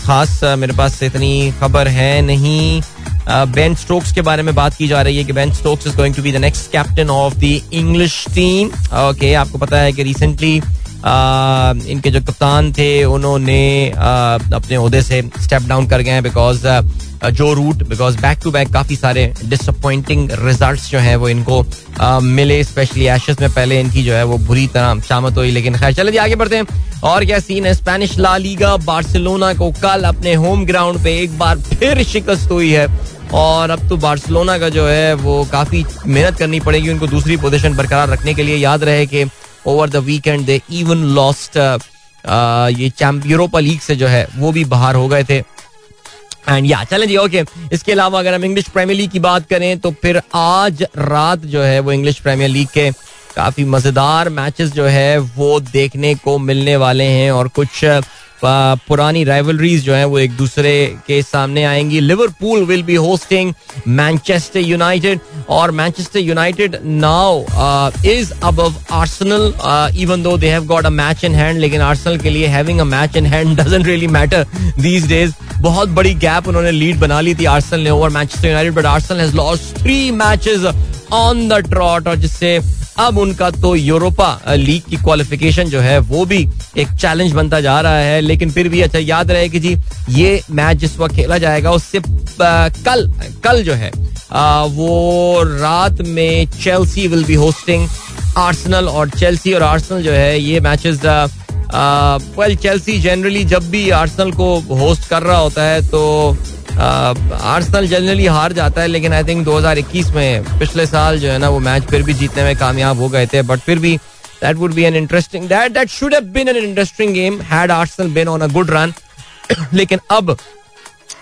खास मेरे पास इतनी खबर है नहीं। बेन स्टोक्स के बारे में बात की जा रही है कि Ben Stokes is going to be the next captain of the English team okay आपको पता है कि रिसेंटली इनके जो कप्तान थे उन्होंने अपने अहदे से स्टेप डाउन कर गए हैं because Joe Root because back to back काफ़ी सारे डिसअपॉइंटिंग रिज़ल्ट जो हैं वो इनको uh, मिले स्पेशली एशेस में पहले इनकी जो है वो बुरी तरह शामत हुई लेकिन खैर चले आगे बढ़ते हैं। और क्या सीन है? स्पेनिश ला लीगा बार्सिलोना को कल अपने होम ग्राउंड पे एक बार फिर शिकस्त हुई है। और अब तो बार्सिलोना का जो है वो काफ़ी मेहनत करनी पड़ेगी उनको दूसरी पोजीशन बरकरार रखने के लिए। याद रहे कि over the weekend they even lost ये यूरोपा लीग से जो है, वो भी बाहर हो गए थे। एंड या चलें जी ओके इसके अलावा अगर हम इंग्लिश प्रीमियर लीग की बात करें तो फिर आज रात जो है वो इंग्लिश प्रीमियर लीग के काफ़ी मज़ेदार मैचेस जो है, वो देखने को मिलने वाले हैं और कुछ पुरानी राइवलरीज जो है, वो एक दूसरे के सामने आएँगी। Liverpool will be hosting Manchester United और मैनचेस्टर यूनाइटेड नाउ इज़ अब Arsenal even though they have got a match in hand लेकिन आर्सेनल के लिए having a match in hand doesn't really matter these days बहुत बड़ी गैप उन्होंने लीड बना ली थी आर्सेनल ने over Manchester United but Arsenal has lost three matches on the trot और जिससे अब उनका तो यूरोपा लीग की क्वालिफिकेशन जो है वो भी एक चैलेंज बनता जा रहा है, लेकिन फिर भी अच्छा याद रहे कि जी, ये मैच जिस वक्त खेला जाएगा उससे कल कल जो है वो रात में Chelsea will be hosting Arsenal और चेल्सी और आर्सनल जो है, ये मैचेस वेल चेल्सी जनरली जब भी आर्सनल को होस्ट कर रहा होता है तो आर्सनल जनरली हार जाता है, लेकिन आई थिंक 2021 में पिछले साल जो है ना, वो मैच फिर भी जीतने में कामयाब हो गए थे बट फिर भी that would be an interesting that that should have been an interesting game had Arsenal been on a good run लेकिन अब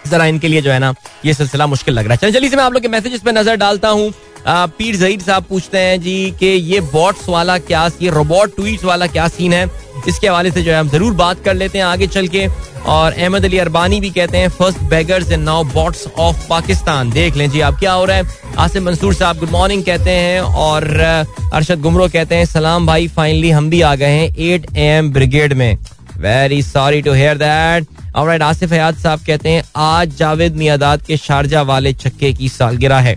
जरा इनके लिए जो है ना, ये सिलसिला मुश्किल लग रहा है। चलिए जल्दी से मैं आप लोग के मैसेजेस पे नज़र डालता हूँ। पीर जहीद साहब पूछते हैं जी कि ये बॉट्स वाला क्या ये रोबोट ट्वीट वाला क्या सीन है? इसके हवाले से जो है हम ज़रूर बात कर लेते हैं आगे चल के। और अहमद अली अरबानी भी कहते हैं first beggars and now bots of Pakistan देख लें जी आप क्या हो रहा है। आसिम मंसूर साहब गुड मॉर्निंग कहते हैं और अरशद गुमरो कहते हैं, सलाम भाई फाइनली हम भी आ गए हैं एट एम ब्रिगेड में. Very sorry to hear that और आसिफ हयात साहब कहते हैं, आज जावेद मियादाद के शारजा वाले छक्के की सालगिरह है।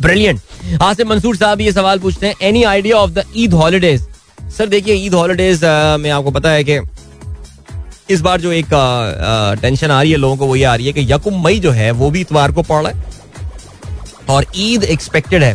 ब्रिलियंट आसिफ मंसूर साहब ये सवाल पूछते हैं any idea of the Eid holidays sir देखिए ईद हॉलीडेज में आपको पता है कि इस बार जो एक टेंशन आ रही है लोगों को वो ये आ रही है कि यकुम मई जो है वो भी इतवार को पड़ रहा है। और ईद एक्सपेक्टेड है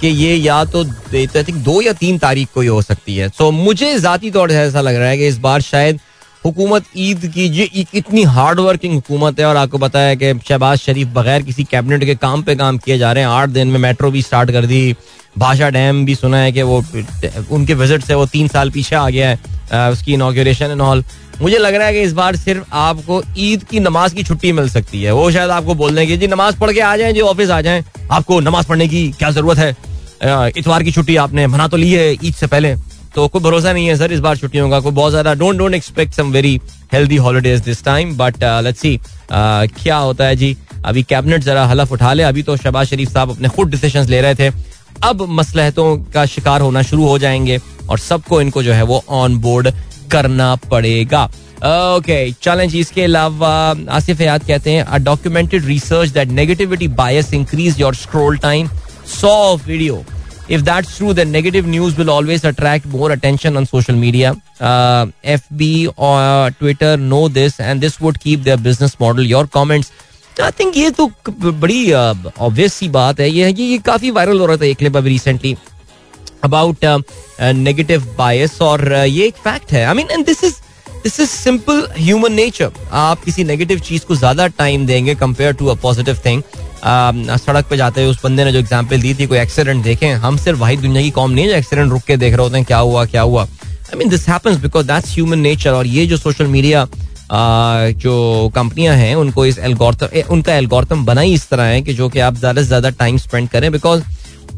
कि ये या तो थिंक दो या तीन तारीख को ही हो सकती है। सो so, मुझे जाती तौर से ऐसा लग रहा है कि इस बार शायद हुकूमत ईद की, ये इतनी हार्ड वर्किंग हुकूमत है और आपको पता है कि शहबाज शरीफ बगैर किसी कैबिनेट के काम पे काम किए जा रहे हैं। आठ दिन में मेट्रो भी स्टार्ट कर दी। भाषा डैम भी सुना है कि वो उनके विज़िट से वो तीन साल पीछे आ गया है उसकी इनाग्रेशन एंड ऑल मुझे लग रहा है कि इस बार सिर्फ़ आपको ईद की नमाज़ की छुट्टी मिल सकती है। वो शायद आपको बोल देंगे जी, नमाज़ पढ़ के आ जाए, जी ऑफ़िस आ जाए। आपको नमाज़ पढ़ने की क्या ज़रूरत है? इतवार की छुट्टी आपने मना तो ली है ईद से पहले। तो कोई भरोसा नहीं है, सर, इस बार छुट्टियों का। कोई बहुत ज़्यादा don't don't expect some very healthy holidays this time but let's see क्या होता है जी? अभी कैबिनेट जरा हलफ उठा ले। अभी तो शहबाज शरीफ साहब अपने खुद डिसीज़न ले रहे थे। अब मसलहतों का शिकार होना शुरू हो जाएँगे और सबको इनको जो है वो ऑन बोर्ड करना पड़ेगा। ओके चलें जी इसके अलावा, आसिफ याद कहते हैं a documented research that negativity bias increase your scroll time saw video if that's true then negative news will always attract more attention on social media uh, fb or twitter know this and this would keep their business model your comments I think ये तो बड़ी ऑब्वियस सी बात है ये ये काफ़ी वायरल हो रहा था एक क्लिप अभी रिसेंटली अबाउट नेगेटिव बायस और ये एक फैक्ट है I mean and this is this is simple human nature आप किसी नेगेटिव चीज़ को ज़्यादा टाइम देंगे compare to a positive thing सड़क पे जाते हुए उस बंदे ने जो एग्ज़ाम्पल दी थी, कोई एक्सीडेंट देखें। हम सिर्फ़ वही दुनिया की कॉम नहीं है जो एक्सीडेंट रुक के देख रहे होते हैं, क्या हुआ क्या हुआ। I mean this happens because that's human nature और ये जो सोशल मीडिया जो कंपनियाँ हैं, उनको इस एल्गोरिथम उनका एल्गोरिथम बना ही इस तरह है कि जो कि आप ज़्यादा से ज़्यादा टाइम स्पेंड करें because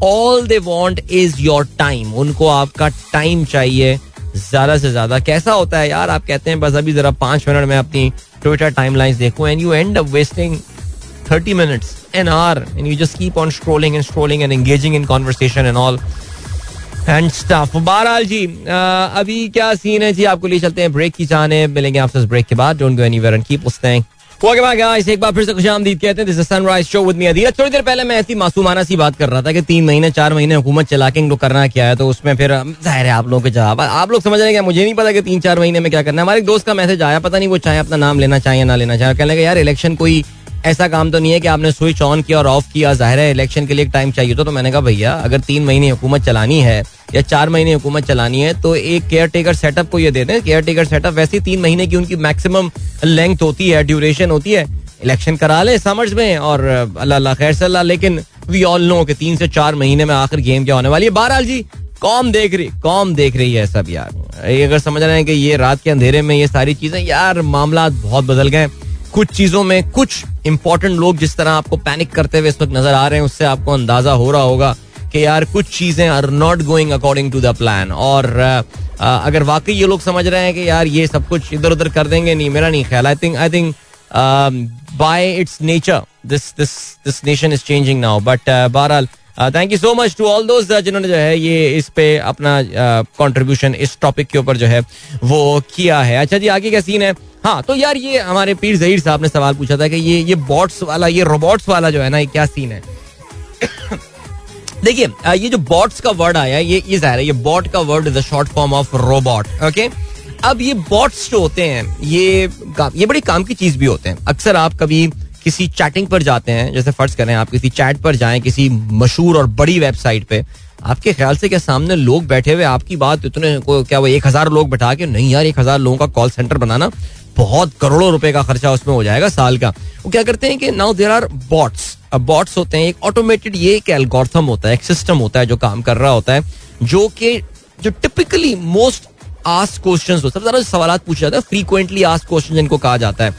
all they want is your time उनको आपका टाइम चाहिए ज़्यादा से ज़्यादा। कैसा होता है यार, आप कहते हैं, बस अभी जरा पाँच मिनट में अपनी ट्विटर टाइम लाइन देखूँ and you and wasting thirty minutes an hour and you just keep on strolling and strolling and engaging in conversation and all and stuff बहरहाल जी अभी क्या सीन है? जी, आपको ले चलते हैं ब्रेक की जाने मिलेंगे आपसे ब्रेक के बाद। Don't go anywhere and keep okay bye guys एक बार फिर से खुशामदीद कहते हैं। This is Sunrise show with me Adeel थोड़ी देर पहले मैं ऐसी मासूमाना सी बात कर रहा था कि तीन महीने, चार महीने हुकूमत चला के इनको करना क्या है? तो उसमें फिर ज़ाहिर है आप लोगों के जवाब। आप लोग समझ रहे हैं मुझे नहीं पता कि तीन चार महीने में क्या करना है। हमारे एक दोस्त का मैसेज आया, पता नहीं वो चाहे अपना नाम लेना, चाहे ना लेना चाहे। कहने लगे, यार इलेक्शन कोई ऐसा काम तो नहीं है कि आपने स्विच ऑन किया और ऑफ़ किया। ज़ाहिर है इलेक्शन के लिए टाइम चाहिए तो, तो मैंने कहा भैया अगर तीन महीने हुकूमत चलानी है या चार महीने हुकूमत चलानी है तो एक केयर टेकर सेटअप को ये दे दें। केयर टेकर सेटअप वैसे तीन महीने की उनकी मैक्सिमम लेंथ होती है ड्यूरेशन होती है। इलेक्शन करा ले समझ में और अल्लाह अल्लाह खैर सल्ला लेकिन वी ऑल नो कि तीन से चार महीने में आखिर गेम क्या होने वाली है। बहरहाल जी कौम देख रही कौम देख रही है सब यार। अगर समझ रहे हैं कि ये रात के अंधेरे में ये सारी चीज़ें यार मामला बहुत बदल गए कुछ चीज़ों में कुछ इंपॉर्टेंट लोग जिस तरह आपको पैनिक करते हुए इस वक्त नज़र आ रहे हैं, उससे आपको अंदाज़ा हो रहा होगा कि यार कुछ चीज़ें are not going according to the plan और अगर वाकई ये लोग समझ रहे हैं कि यार ये सब कुछ इधर उधर कर देंगे, नहीं, मेरा नहीं ख्याल। I think I think by its nature this this this nation is changing now but बहरहाल thank you so much to all दोस्त जिन्होंने जो है ये इस पे अपना कंट्रीब्यूशन इस टॉपिक के ऊपर जो है वो किया है। अच्छा जी, आगे क्या सीन है? हाँ तो यार ये हमारे पीर जहीर साहब ने सवाल पूछा था कि ये ये बॉट्स वाला, ये रोबोट्स वाला जो है ना, ये क्या सीन है? देखिए ये जो बॉट्स का वर्ड आया ये ये ज़ाहिर है, ये बॉट का word is a short form of robot okay अब ये बॉट्स जो होते हैं, ये ये बड़ी काम की चीज़ भी होते हैं। अक्सर आप कभी किसी चैटिंग पर जाते हैं, जैसे फ़र्ज़ करें आप किसी चैट पर जाएँ, किसी मशहूर और बड़ी वेबसाइट पे, आपके ख्याल से क्या सामने लोग बैठे हुए, आपकी बात इतने को, क्या वो एक हज़ार लोग बैठा के, नहीं यार, एक हज़ार लोगों का कॉल सेंटर बनाना बहुत करोड़ों रुपए का खर्चा उसमें हो जाएगा साल का। वो क्या करते हैं कि now there are bots bots होते हैं, एक ऑटोमेटेड ये एक एल्गोरिथम होता है, एक सिस्टम होता है जो काम कर रहा होता है, जो कि, जो टिपिकली मोस्ट आस्क क्वेश्चन सबसे ज़्यादा सवाल पूछे जाते हैं फ्रीक्वेंटली आस्क क्वेश्चन जिनको कहा जाता है।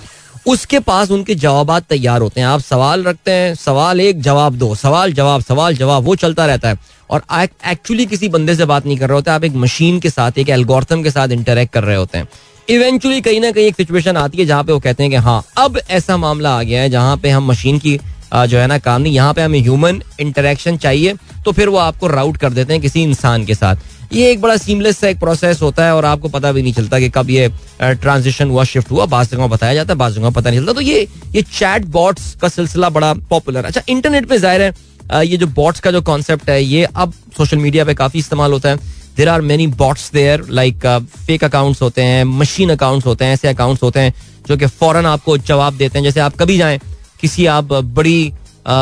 उसके पास उनके जवाब तैयार होते हैं। आप सवाल रखते हैं, सवाल एक जवाब दो, सवाल जवाब सवाल जवाब, वो चलता रहता है। और एक्चुअली किसी बंदे से बात नहीं कर रहे होते, आप एक मशीन के साथ, एक एल्गोरिथम के साथ इंटरेक्ट कर रहे होते हैं। इवेंचुअली कहीं ना कहीं एक सिचुएशन आती है जहाँ पे वो कहते हैं कि हाँ अब ऐसा मामला आ गया है जहाँ पे हम मशीन की जो है ना, काम नहीं, यहाँ पे हमें ह्यूमन इंटरेक्शन चाहिए तो फिर वो आपको राउट कर देते हैं किसी इंसान के साथ। ये एक बड़ा सीमलेस सा एक प्रोसेस होता है और आपको पता भी नहीं चलता कि कब ये ट्रांजिशन हुआ शिफ्ट हुआ। बाज जगह बताया जाता है, बाज जगह पता नहीं चलता। तो ये ये चैट बॉट्स का सिलसिला बड़ा पॉपुलर अच्छा इंटरनेट पे ज़ाहिर है ये जो बॉट्स का जो कॉन्सेप्ट है, ये अब सोशल मीडिया पे काफ़ी इस्तेमाल होता है। There are many bots there like fake accounts होते हैं मशीन अकाउंट्स होते हैं ऐसे अकाउंट्स होते हैं जो कि फ़ौरन आपको जवाब देते हैं। जैसे आप कभी जाएँ किसी आप बड़ी आ,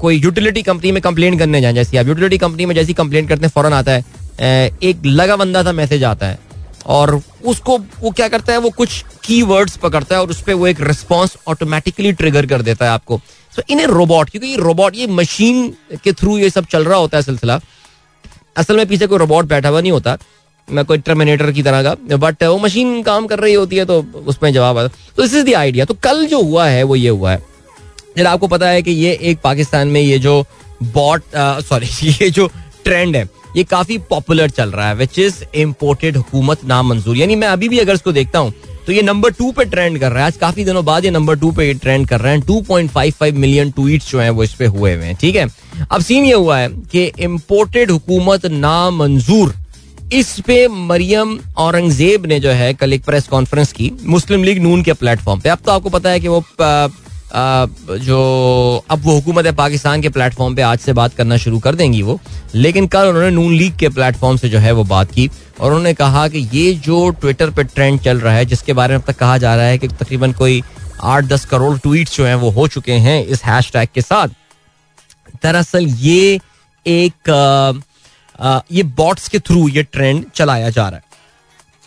कोई यूटिलिटी कंपनी में कंप्लेन करने जाएँ जैसे आप यूटिलिटी कंपनी में जैसी कंप्लेन करते हैं फ़ौरन आता है एक लगा बंदा सा मैसेज आता है और उसको वो क्या करता है वो कुछ की वर्ड्स पकड़ता है और उस पर वो एक रिस्पॉन्स ऑटोमेटिकली ट्रिगर कर देता है आपको। सो इन ए रोबोट क्योंकि ये रोबोट ये मशीन के थ्रू ये सब चल रहा होता है सिलसिला असल में पीछे कोई रोबोट बैठा हुआ नहीं होता। मैं कोई टर्मिनेटर की तरह का। बट वो मशीन काम कर रही होती है तो उसमें जवाब आता तो दिस इज़ द आइडिया तो कल जो हुआ है, वो ये हुआ है। जब आपको पता है कि ये एक पाकिस्तान में ये जो बॉट सॉरी ये जो ट्रेंड है, ये काफ़ी पॉपुलर चल रहा है विच इज़ इम्पोर्टेड हुकूमत नामंजूर। यानी मैं अभी भी अगर इसको देखता हूँ तो ये नंबर टू पे ट्रेंड कर रहा है। आज काफ़ी दिनों बाद ये नंबर टू पे ट्रेंड कर रहे हैं। Two point five five million tweet जो है वो इस पे हुए हुए हैं ठीक है? अब सीन ये हुआ है कि इम्पोर्टेड हुकूमत नामंजूर। इस पे मरियम औरंगज़ेब ने जो है कल एक प्रेस कॉन्फ्रेंस की मुस्लिम लीग नून के प्लेटफॉर्म पे। अब तो आपको पता है कि वो आ, आ, जो अब वो हुकूमत है पाकिस्तान के प्लेटफॉर्म पे आज से बात करना शुरू कर देंगी वो। लेकिन कल उन्होंने नून लीग के प्लेटफॉर्म से जो है वो बात की। और उन्होंने कहा कि ये जो ट्विटर पे ट्रेंड चल रहा है जिसके बारे में अब तक कहा जा रहा है कि तकरीबन कोई आठ दस करोड़ ट्वीट जो हैं वो हो चुके हैं इस हैश के साथ। दरअसल ये एक आ, आ, ये बॉट्स के थ्रू ये ट्रेंड चलाया जा रहा है।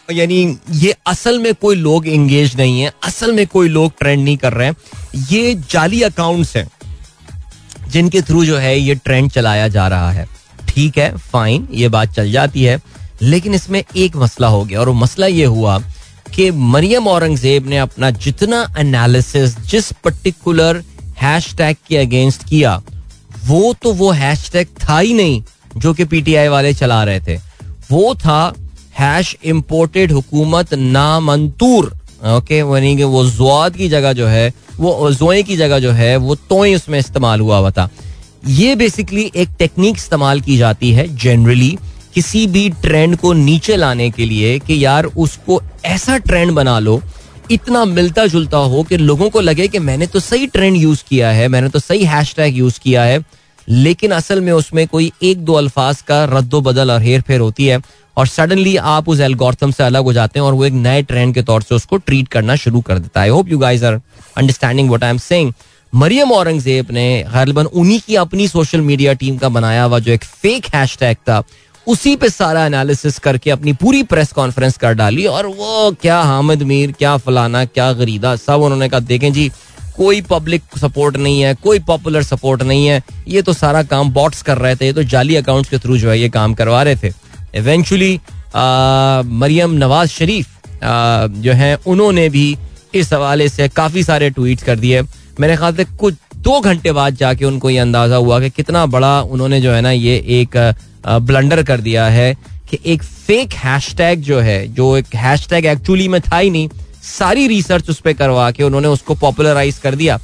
यानी ये असल में कोई लोग एंगेज नहीं है असल में कोई लोग ट्रेंड नहीं कर रहे हैं। ये जाली अकाउंट्स हैं जिनके थ्रू जो है ये ट्रेंड चलाया जा रहा है। ठीक है फाइन ये बात चल जाती है। लेकिन इसमें एक मसला हो गया और वो मसला ये हुआ कि मरियम औरंगज़ेब ने अपना जितना एनालिसिस जिस पर्टिकुलर हैश टैग के अगेंस्ट किया, वो तो वो हैश टैग था ही नहीं जो कि पीटीआई वाले चला रहे थे। वो था हैश इम्पोर्टेड हुकूमत नामंतूर। ओके यानी कि वो जुआद की जगह जो है, वो जोए की जगह जो है, वो तोय उसमें इस्तेमाल हुआ हुआ था। ये बेसिकली एक टेक्निक इस्तेमाल की जाती है जनरली किसी भी ट्रेंड को नीचे लाने के लिए कि यार उसको ऐसा ट्रेंड बना लो, इतना मिलता जुलता हो कि लोगों को लगे कि मैंने तो सही ट्रेंड यूज़ किया है, मैंने तो सही हैशटैग यूज़ किया है, लेकिन असल में उसमें कोई एक दो अल्फाज का रद्दो बदल और हेर फेर होती है और सडनली आप उस एल्गोरिथम से अलग हो जाते हैं और वो एक नए ट्रेंड के तौर से उसको ट्रीट करना शुरू कर देता है। Hope you guys are understanding what I am saying Maryam Aurangzeb ने गैरबन उन्हीं की अपनी सोशल मीडिया टीम का बनाया हुआ जो एक फेक हैशटैग था। उसी पे सारा एनालिसिस करके अपनी पूरी प्रेस कॉन्फ्रेंस कर डाली और वो क्या हामिद मीर क्या फलाना क्या गरीदा सब उन्होंने कहा देखें जी कोई पब्लिक सपोर्ट नहीं है कोई पॉपुलर सपोर्ट नहीं है। ये तो सारा काम बॉट्स कर रहे थे ये तो जाली अकाउंट्स के थ्रू जो है ये काम करवा रहे थे। इवेंचुअली मरियम नवाज़ शरीफ आ, जो है उन्होंने भी इस हवाले से काफ़ी सारे ट्वीट कर दिए। मेरे ख्याल से कुछ दो घंटे बाद जाके उनको ये अंदाज़ा हुआ कि कितना बड़ा उन्होंने जो है ना ये एक ब्लंडर कर दिया है कि एक फेक हैशटैग जो है जो एक हैशटैग एक्चुअली में था ही नहीं सारी रिसर्च उस पर करवा के उन्होंने उसको पॉपुलराइज कर दिया।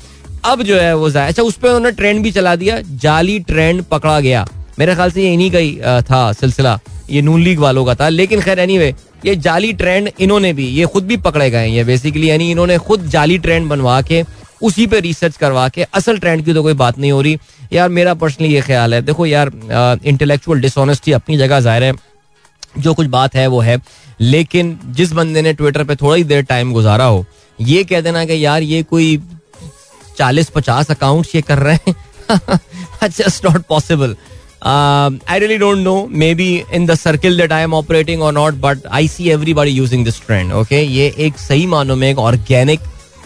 अब जो है वो अच्छा उस पर उन्होंने ट्रेंड भी चला दिया जाली ट्रेंड पकड़ा गया। मेरे ख्याल से ये इन्हीं का ही था सिलसिला ये नून लीग वालों का था। लेकिन खैर एनी anyway, ये जाली ट्रेंड इन्होंने भी ये खुद भी पकड़े गए ये बेसिकली यानी इन्होंने खुद जाली ट्रेंड बनवा के उसी पे रिसर्च करवा के असल ट्रेंड की तो कोई बात नहीं हो रही। यार, मेरा पर्सनली ये ख्याल है। देखो यार इंटेलेक्चुअल डिसऑनेस्टी अपनी जगह ज़ाहिर है। जो कुछ बात है वो है। लेकिन जिस बंदे ने ट्विटर पे थोड़ा ही देर टाइम गुजारा हो, ये कह देना कि यार, ये कोई चालीस पचास अकाउंट ये कर रहे हैं। Just not possible I really don't know may be in the circle that I am operating और not but I see everybody using this trend okay ये एक सही मानो में एक ऑर्गेनिक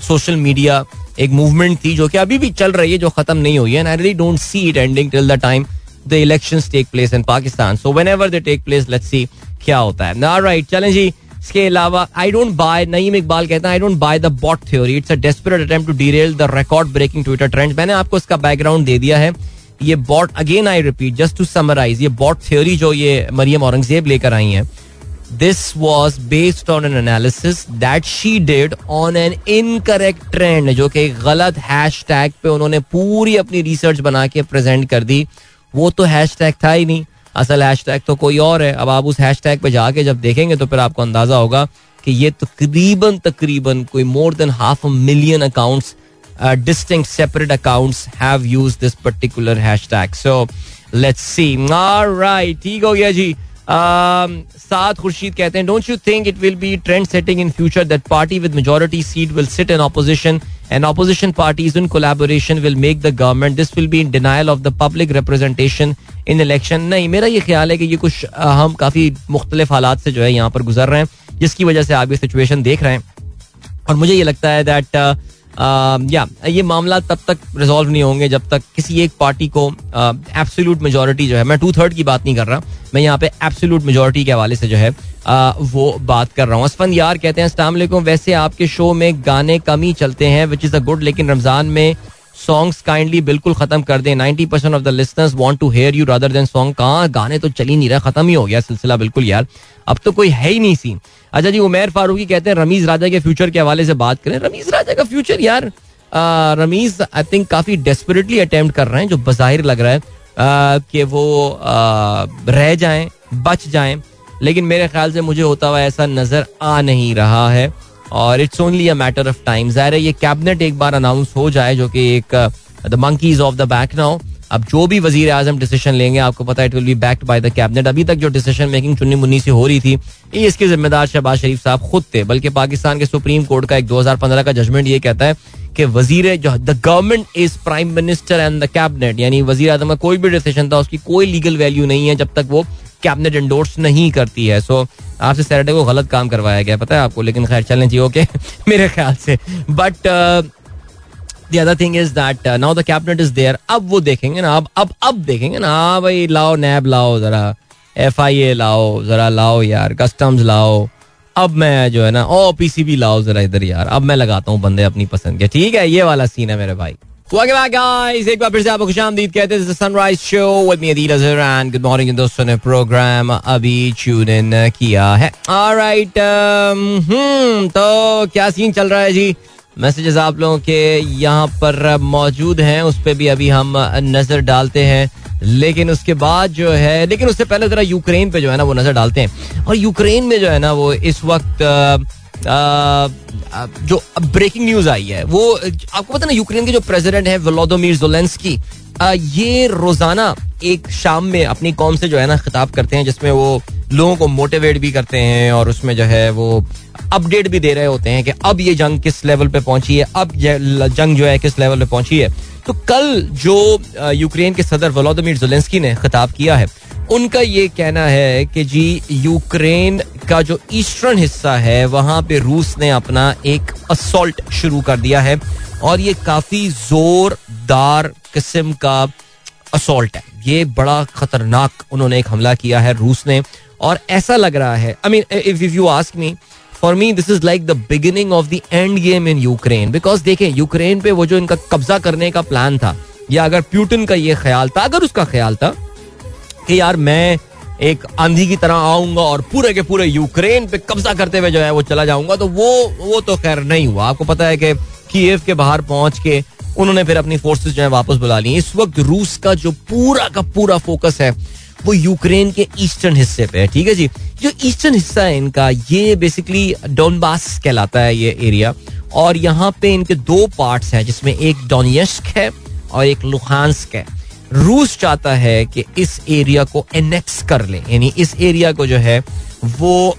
सोशल मीडिया एक मूवमेंट थी जो कि अभी भी चल रही है, जो खत्म नहीं हुई है and I really don't see it ending till the time the elections take place in Pakistan so whenever they take place let's see क्या होता है। ना राइट चलें जी, इसके अलावा I don't buy Naeem Iqbal कहता है I don't buy the bot theory it's a desperate attempt to derail the record breaking Twitter trend मैंने आपको इसका बैकग्राउंड दे दिया है। ये bot again I repeat just to summarize ये बॉट थ्योरी जो ये मरियम औरंगज़ेब लेकर आई है this was based on an analysis that she did on an incorrect trend जो कि गलत हैश टैग पे उन्होंने पूरी अपनी रिसर्च बना के प्रेजेंट कर दी वो तो हैश टैग था ही नहीं असल हैश टैग तो कोई और है अब आप उस हैश टैग पे जाके जब देखेंगे तो फिर आपको अंदाज़ा होगा कि ये तकरीबन तकरीबन कोई more than half a million accounts distinct separate accounts have used this particular hashtag. So let's see. All right, ठीक हो गया जी. साद खुर्शीद कहते हैं don't you think it will be trend setting in future that party with majority seat will sit in opposition and opposition parties in collaboration will make the government this will be in denial of the public representation in election नहीं, मेरा ये ख्याल है कि ये कुछ हम काफ़ी मुख्तलिफ़ हालात से जो है यहाँ पर गुजर रहे हैं, जिसकी वजह से आप ये सिचुएशन देख रहे हैं। और मुझे ये लगता है दैट या, ये मामला तब तक रिजॉल्व नहीं होंगे जब तक किसी एक पार्टी को एब्सोल्यूट मेजोरिटी जो है, मैं टू थर्ड की बात नहीं कर रहा। मैं यहाँ पे एब्सोल्यूट मेजोरिटी के हवाले से जो है आ, वो बात कर रहा हूँ। असफन यार कहते हैं अस्सलाम वैसे आपके शो में गाने कम ही चलते हैं विच इज़ अ गुड लेकिन रमज़ान में सॉन्ग्स काइंडली बिल्कुल खत्म कर दें। Ninety percent of the listeners want to hear you rather than song कहाँ? गाने तो चल ही नहीं रहा खत्म ही हो गया सिलसिला बिल्कुल यार। अब तो कोई है ही नहीं सीन अच्छा जी उमेर फारूकी कहते हैं रमीज राजा के फ्यूचर के हवाले से बात करें। रमीज राजा का फ्यूचर यार रमीज आई थिंक काफ़ी डेस्परेटली अटेम्प्ट कर रहे हैं जो बाहिर लग रहा है। कि वो रह जाएँ, बच जाएँ। लेकिन मेरे ख्याल से मुझे होता हुआ ऐसा नज़र आ नहीं रहा है। और it's only a matter of time ज़ाहिर है ये कैबिनेट एक बार अनाउंस हो जाए, जो कि एक the monkeys off the back now अब जो भी वज़ीर आज़म डिसीज़न लेंगे, आपको पता है it will be backed by the cabinet अभी तक जो डिसीज़न मेकिंग चुन्नी मुन्नी से हो रही थी, ये इसके जिम्मेदार शहबाज शरीफ साहब खुद थे, बल्कि पाकिस्तान के सुप्रीम कोर्ट का एक 2015 का जजमेंट ये कहता है कि वज़ीर जो the government is prime minister and the cabinet यानी वज़ीर आज़म का कोई भी डिसीज़न था, उसकी कोई लीगल वैल्यू नहीं है जब तक वो कैबिनेट इंडोर्स नहीं करती है। सो आपसे सैटरडे को गलत काम करवाया गया, पता है आपको? लेकिन खैर, चलने चाहिए ओके मेरे ख्याल से। But the other thing is that now the cabinet is there अब वो देखेंगे ना, अब अब अब देखेंगे ना हाँ भाई, लाओ, नैब लाओ जरा। एफ़ आई ए लाओ, जरा लाओ यार कस्टम्स लाओ। अब मैं जो है ना, ओ पीसीबी लाओ जरा इधर यार। अब मैं लगाता हूँ बंदे अपनी पसंद के। ठीक है, ये वाला सीन है मेरे भाई। Welcome से ने प्रोग्राम अभी ट्यून इन किया है। ऑलराइट हम्म तो क्या सीन चल रहा है जी? मैसेजेस आप लोगों के यहाँ पर मौजूद हैं, उस पर भी अभी हम नज़र डालते हैं। लेकिन उसके बाद जो है, लेकिन उससे पहले जरा यूक्रेन पे जो है ना वो नज़र डालते हैं। और यूक्रेन में जो है ना वो इस वक्त जो ब्रेकिंग न्यूज़ आई है, वो, आपको पता ना, यूक्रेन के जो प्रेसिडेंट है व्लादिमीर जोलेंस्की ये रोज़ाना एक शाम में अपनी कौम से जो है ना खिताब करते हैं, जिसमें वो लोगों को मोटिवेट भी करते हैं और उसमें जो है वो अपडेट भी दे रहे होते हैं कि अब ये जंग किस लेवल पे पहुँची है, अब जंग जो है किस लेवल पे पहुँची है। तो कल जो यूक्रेन के सदर वलोदिमिर जोलेंस्की ने खिताब किया है, उनका ये कहना है कि जी, यूक्रेन का जो ईस्टर्न हिस्सा है, वहाँ पे रूस ने अपना एक असोल्ट शुरू कर दिया है और ये काफ़ी जोरदार किस्म का असोल्ट है। ये बड़ा खतरनाक उन्होंने एक हमला किया है रूस ने, और ऐसा लग रहा है I mean if you ask me for me this is like the beginning of the end game in Ukraine because देखें यूक्रेन पे वो जो इनका कब्जा करने का प्लान था, या अगर प्यूटन का ये ख्याल था, अगर उसका ख्याल था, कि यार मैं एक आंधी की तरह आऊँगा और पूरे के पूरे यूक्रेन पे कब्जा करते हुए जो है वो चला जाऊँगा तो वो वो तो खैर नहीं हुआ। आपको पता है कि कीव के बाहर पहुँच के उन्होंने फिर अपनी फोर्सेस जो है वापस बुला ली। इस वक्त रूस का जो पूरा का पूरा फोकस है, वो यूक्रेन के ईस्टर्न हिस्से पे है, ठीक है जी? जो ईस्टर्न हिस्सा है इनका, ये बेसिकली डोनबास कहलाता है ये एरिया और यहाँ पे इनके दो पार्ट्स हैं, जिसमें एक डोनियस्क है और एक लुहानस्क है। रूस चाहता है कि इस एरिया को एनेक्स कर ले। यानी इस एरिया को जो है, वो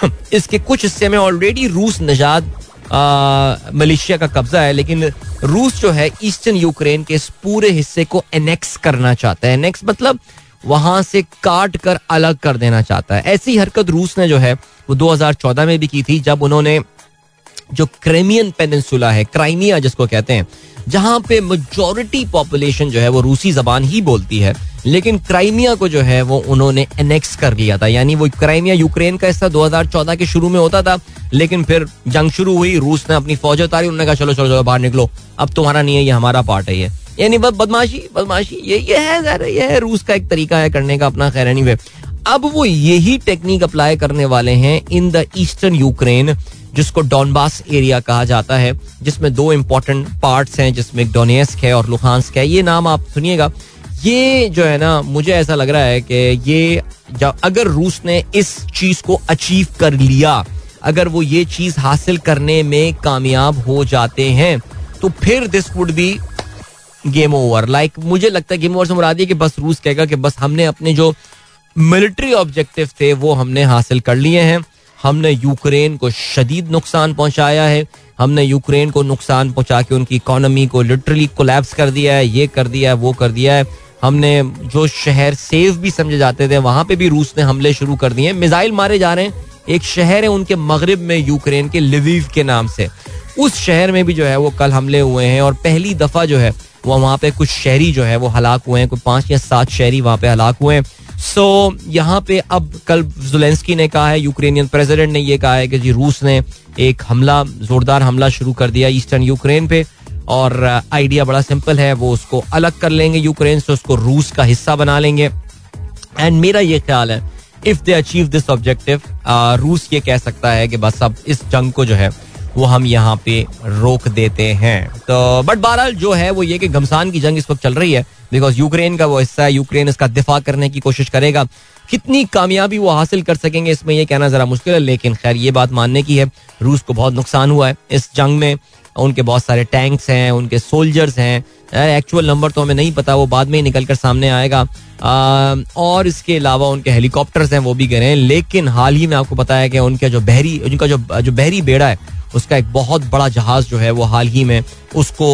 इसके कुछ हिस्से में ऑलरेडी रूस नजाद मलेशिया का कब्जा है, लेकिन रूस जो है ईस्टर्न यूक्रेन के इस पूरे हिस्से को एनेक्स करना चाहता है। एनेक्स मतलब वहाँ से काट कर अलग कर देना चाहता है। ऐसी हरकत रूस ने जो है, वो 2014 में भी की थी, जब उन्होंने जो क्रेमियन पेनिनसुला है, क्राइमिया जिसको कहते हैं, जहाँ पे मेजोरिटी पॉपुलेशन जो है वो रूसी जबान ही बोलती है। लेकिन क्राइमिया को जो है वो उन्होंने एनेक्स कर लिया था। यानी वो क्राइमिया यूक्रेन का हिस्सा 2014 के शुरू में होता था, लेकिन फिर जंग शुरू हुई, रूस ने अपनी फौज उतारी, उन्होंने कहा, चलो चलो चलो, बाहर निकलो। अब तुम्हारा नहीं है, ये हमारा पार्ट है ये। यानी बस बदमाशी बदमाशी, ये ये है ये है, रूस का एक तरीका है करने का अपना, खैर एनी अब वो यही टेक्निक अप्लाई करने वाले हैं इन द ईस्टर्न यूक्रेन जिसको डॉनबास एरिया कहा जाता है, जिसमें दो इंपॉर्टेंट पार्ट्स हैं, जिसमें डोनेस्क है और लुहानस्क है। ये नाम आप सुनिएगा। ये जो है ना, मुझे ऐसा लग रहा है कि ये जब अगर रूस ने इस चीज़ को अचीव कर लिया, अगर वो ये चीज़ हासिल करने में कामयाब हो जाते हैं तो फिर this would be game over like मुझे लगता है गेम ओवर से मुराद कि बस रूस कहेगा कि बस हमने अपने जो मिलिट्री ऑब्जेक्टिव थे, वो हमने हासिल कर लिए हैं। हमने यूक्रेन को शदीद नुकसान पहुँचाया है। हमने यूक्रेन को नुकसान पहुँचा के उनकी इकोनॉमी को लिटरली कोलैप्स कर दिया है, ये कर दिया है, वो कर दिया है। हमने जो शहर सेफ़ भी समझे जाते थे, वहाँ पे भी रूस ने हमले शुरू कर दिए मिसाइल मारे जा रहे हैं। एक शहर है उनके मगरब में, यूक्रेन के लिविव के नाम से। उस शहर में भी जो है वो कल हमले हुए हैं और पहली दफ़ा जो है वो वहाँ पे कुछ शहरी जो है वो हलाक हुए हैं। कोई पाँच या सात शहरी वहाँ पे हलाक हुए हैं। सो, यहाँ पे अब कल जुलेंस्की ने कहा है, यूक्रेनियन प्रेसिडेंट ने ये कहा है कि जी रूस ने एक हमला, जोरदार हमला शुरू कर दिया ईस्टर्न यूक्रेन पे। और आइडिया बड़ा सिंपल है, वो उसको अलग कर लेंगे यूक्रेन से, उसको रूस का हिस्सा बना लेंगे। एंड मेरा ये ख्याल है if they achieve this objective रूस ये कह सकता है कि बस अब इस जंग को जो है, वो हम यहाँ पे रोक देते हैं। तो बट बहरहाल जो है, वो ये कि घमसान की जंग इस वक्त चल रही है बिकॉज़ यूक्रेन का वो हिस्सा है यूक्रेन इसका दिफा करने की कोशिश करेगा। कितनी कामयाबी वो हासिल कर सकेंगे, इसमें ये कहना जरा मुश्किल है, लेकिन खैर ये बात मानने की है रूस को बहुत नुकसान हुआ है इस जंग में। उनके बहुत सारे टैंक्स हैं उनके सोल्जर्स हैं। एक्चुअल नंबर तो हमें नहीं पता वो बाद में ही निकल कर सामने आएगा। आ, और इसके अलावा उनके हेलीकॉप्टर्स हैं वो भी गए हैं। लेकिन हाल ही में आपको पता है कि उनके जो बहरी उनका जो जो बहरी बेड़ा है उसका एक बहुत बड़ा जहाज़ जो है वो हाल ही में उसको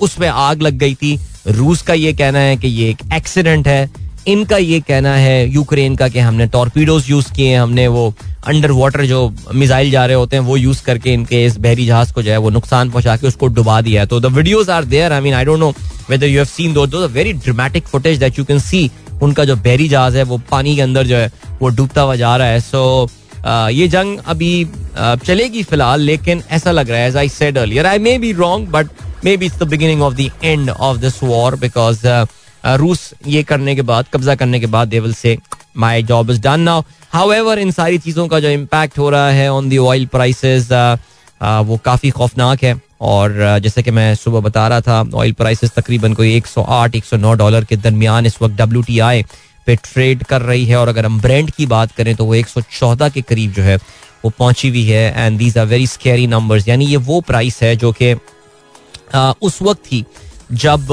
उसमें आग लग गई थी। रूस का ये कहना है कि ये एक एक्सीडेंट है। इनका ये कहना है यूक्रेन का कि हमने टॉर्पीडोज यूज़ किए हैं हमने वो अंडर वाटर जो मिसाइल जा रहे होते हैं वो यूज़ करके इनके इस बहरी जहाज़ को जो है वो नुकसान पहुँचा के उसको डुबा दिया है। तो the videos are there I mean I don't know whether you have seen though very dramatic footage that you can see उनका जो बहरी जहाज़ है वो पानी के अंदर जो है वो डूबता हुआ जा रहा है। सो so, ये जंग अभी चलेगी फ़िलहाल लेकिन ऐसा लग रहा है I said earlier I may be wrong but maybe it's the beginning of the end of this war because रूस ये करने के बाद, कब्जा करने के बाद देवल से my job is done now however इन सारी चीज़ों का जो इम्पैक्ट हो रहा है ऑन दी ऑयल प्राइसेस वो काफ़ी खौफनाक है। और जैसे कि मैं सुबह बता रहा था ऑयल प्राइसेस तकरीबन कोई 108 109 डॉलर के दरमियान इस वक्त डब्ल्यू टी आई पे ट्रेड कर रही है। और अगर हम ब्रांड की बात करें तो वो 114 के करीब जो है, वो पहुँची हुई है। And these are very scary numbers यानी ये वो प्राइस है जो कि उस वक्त थी जब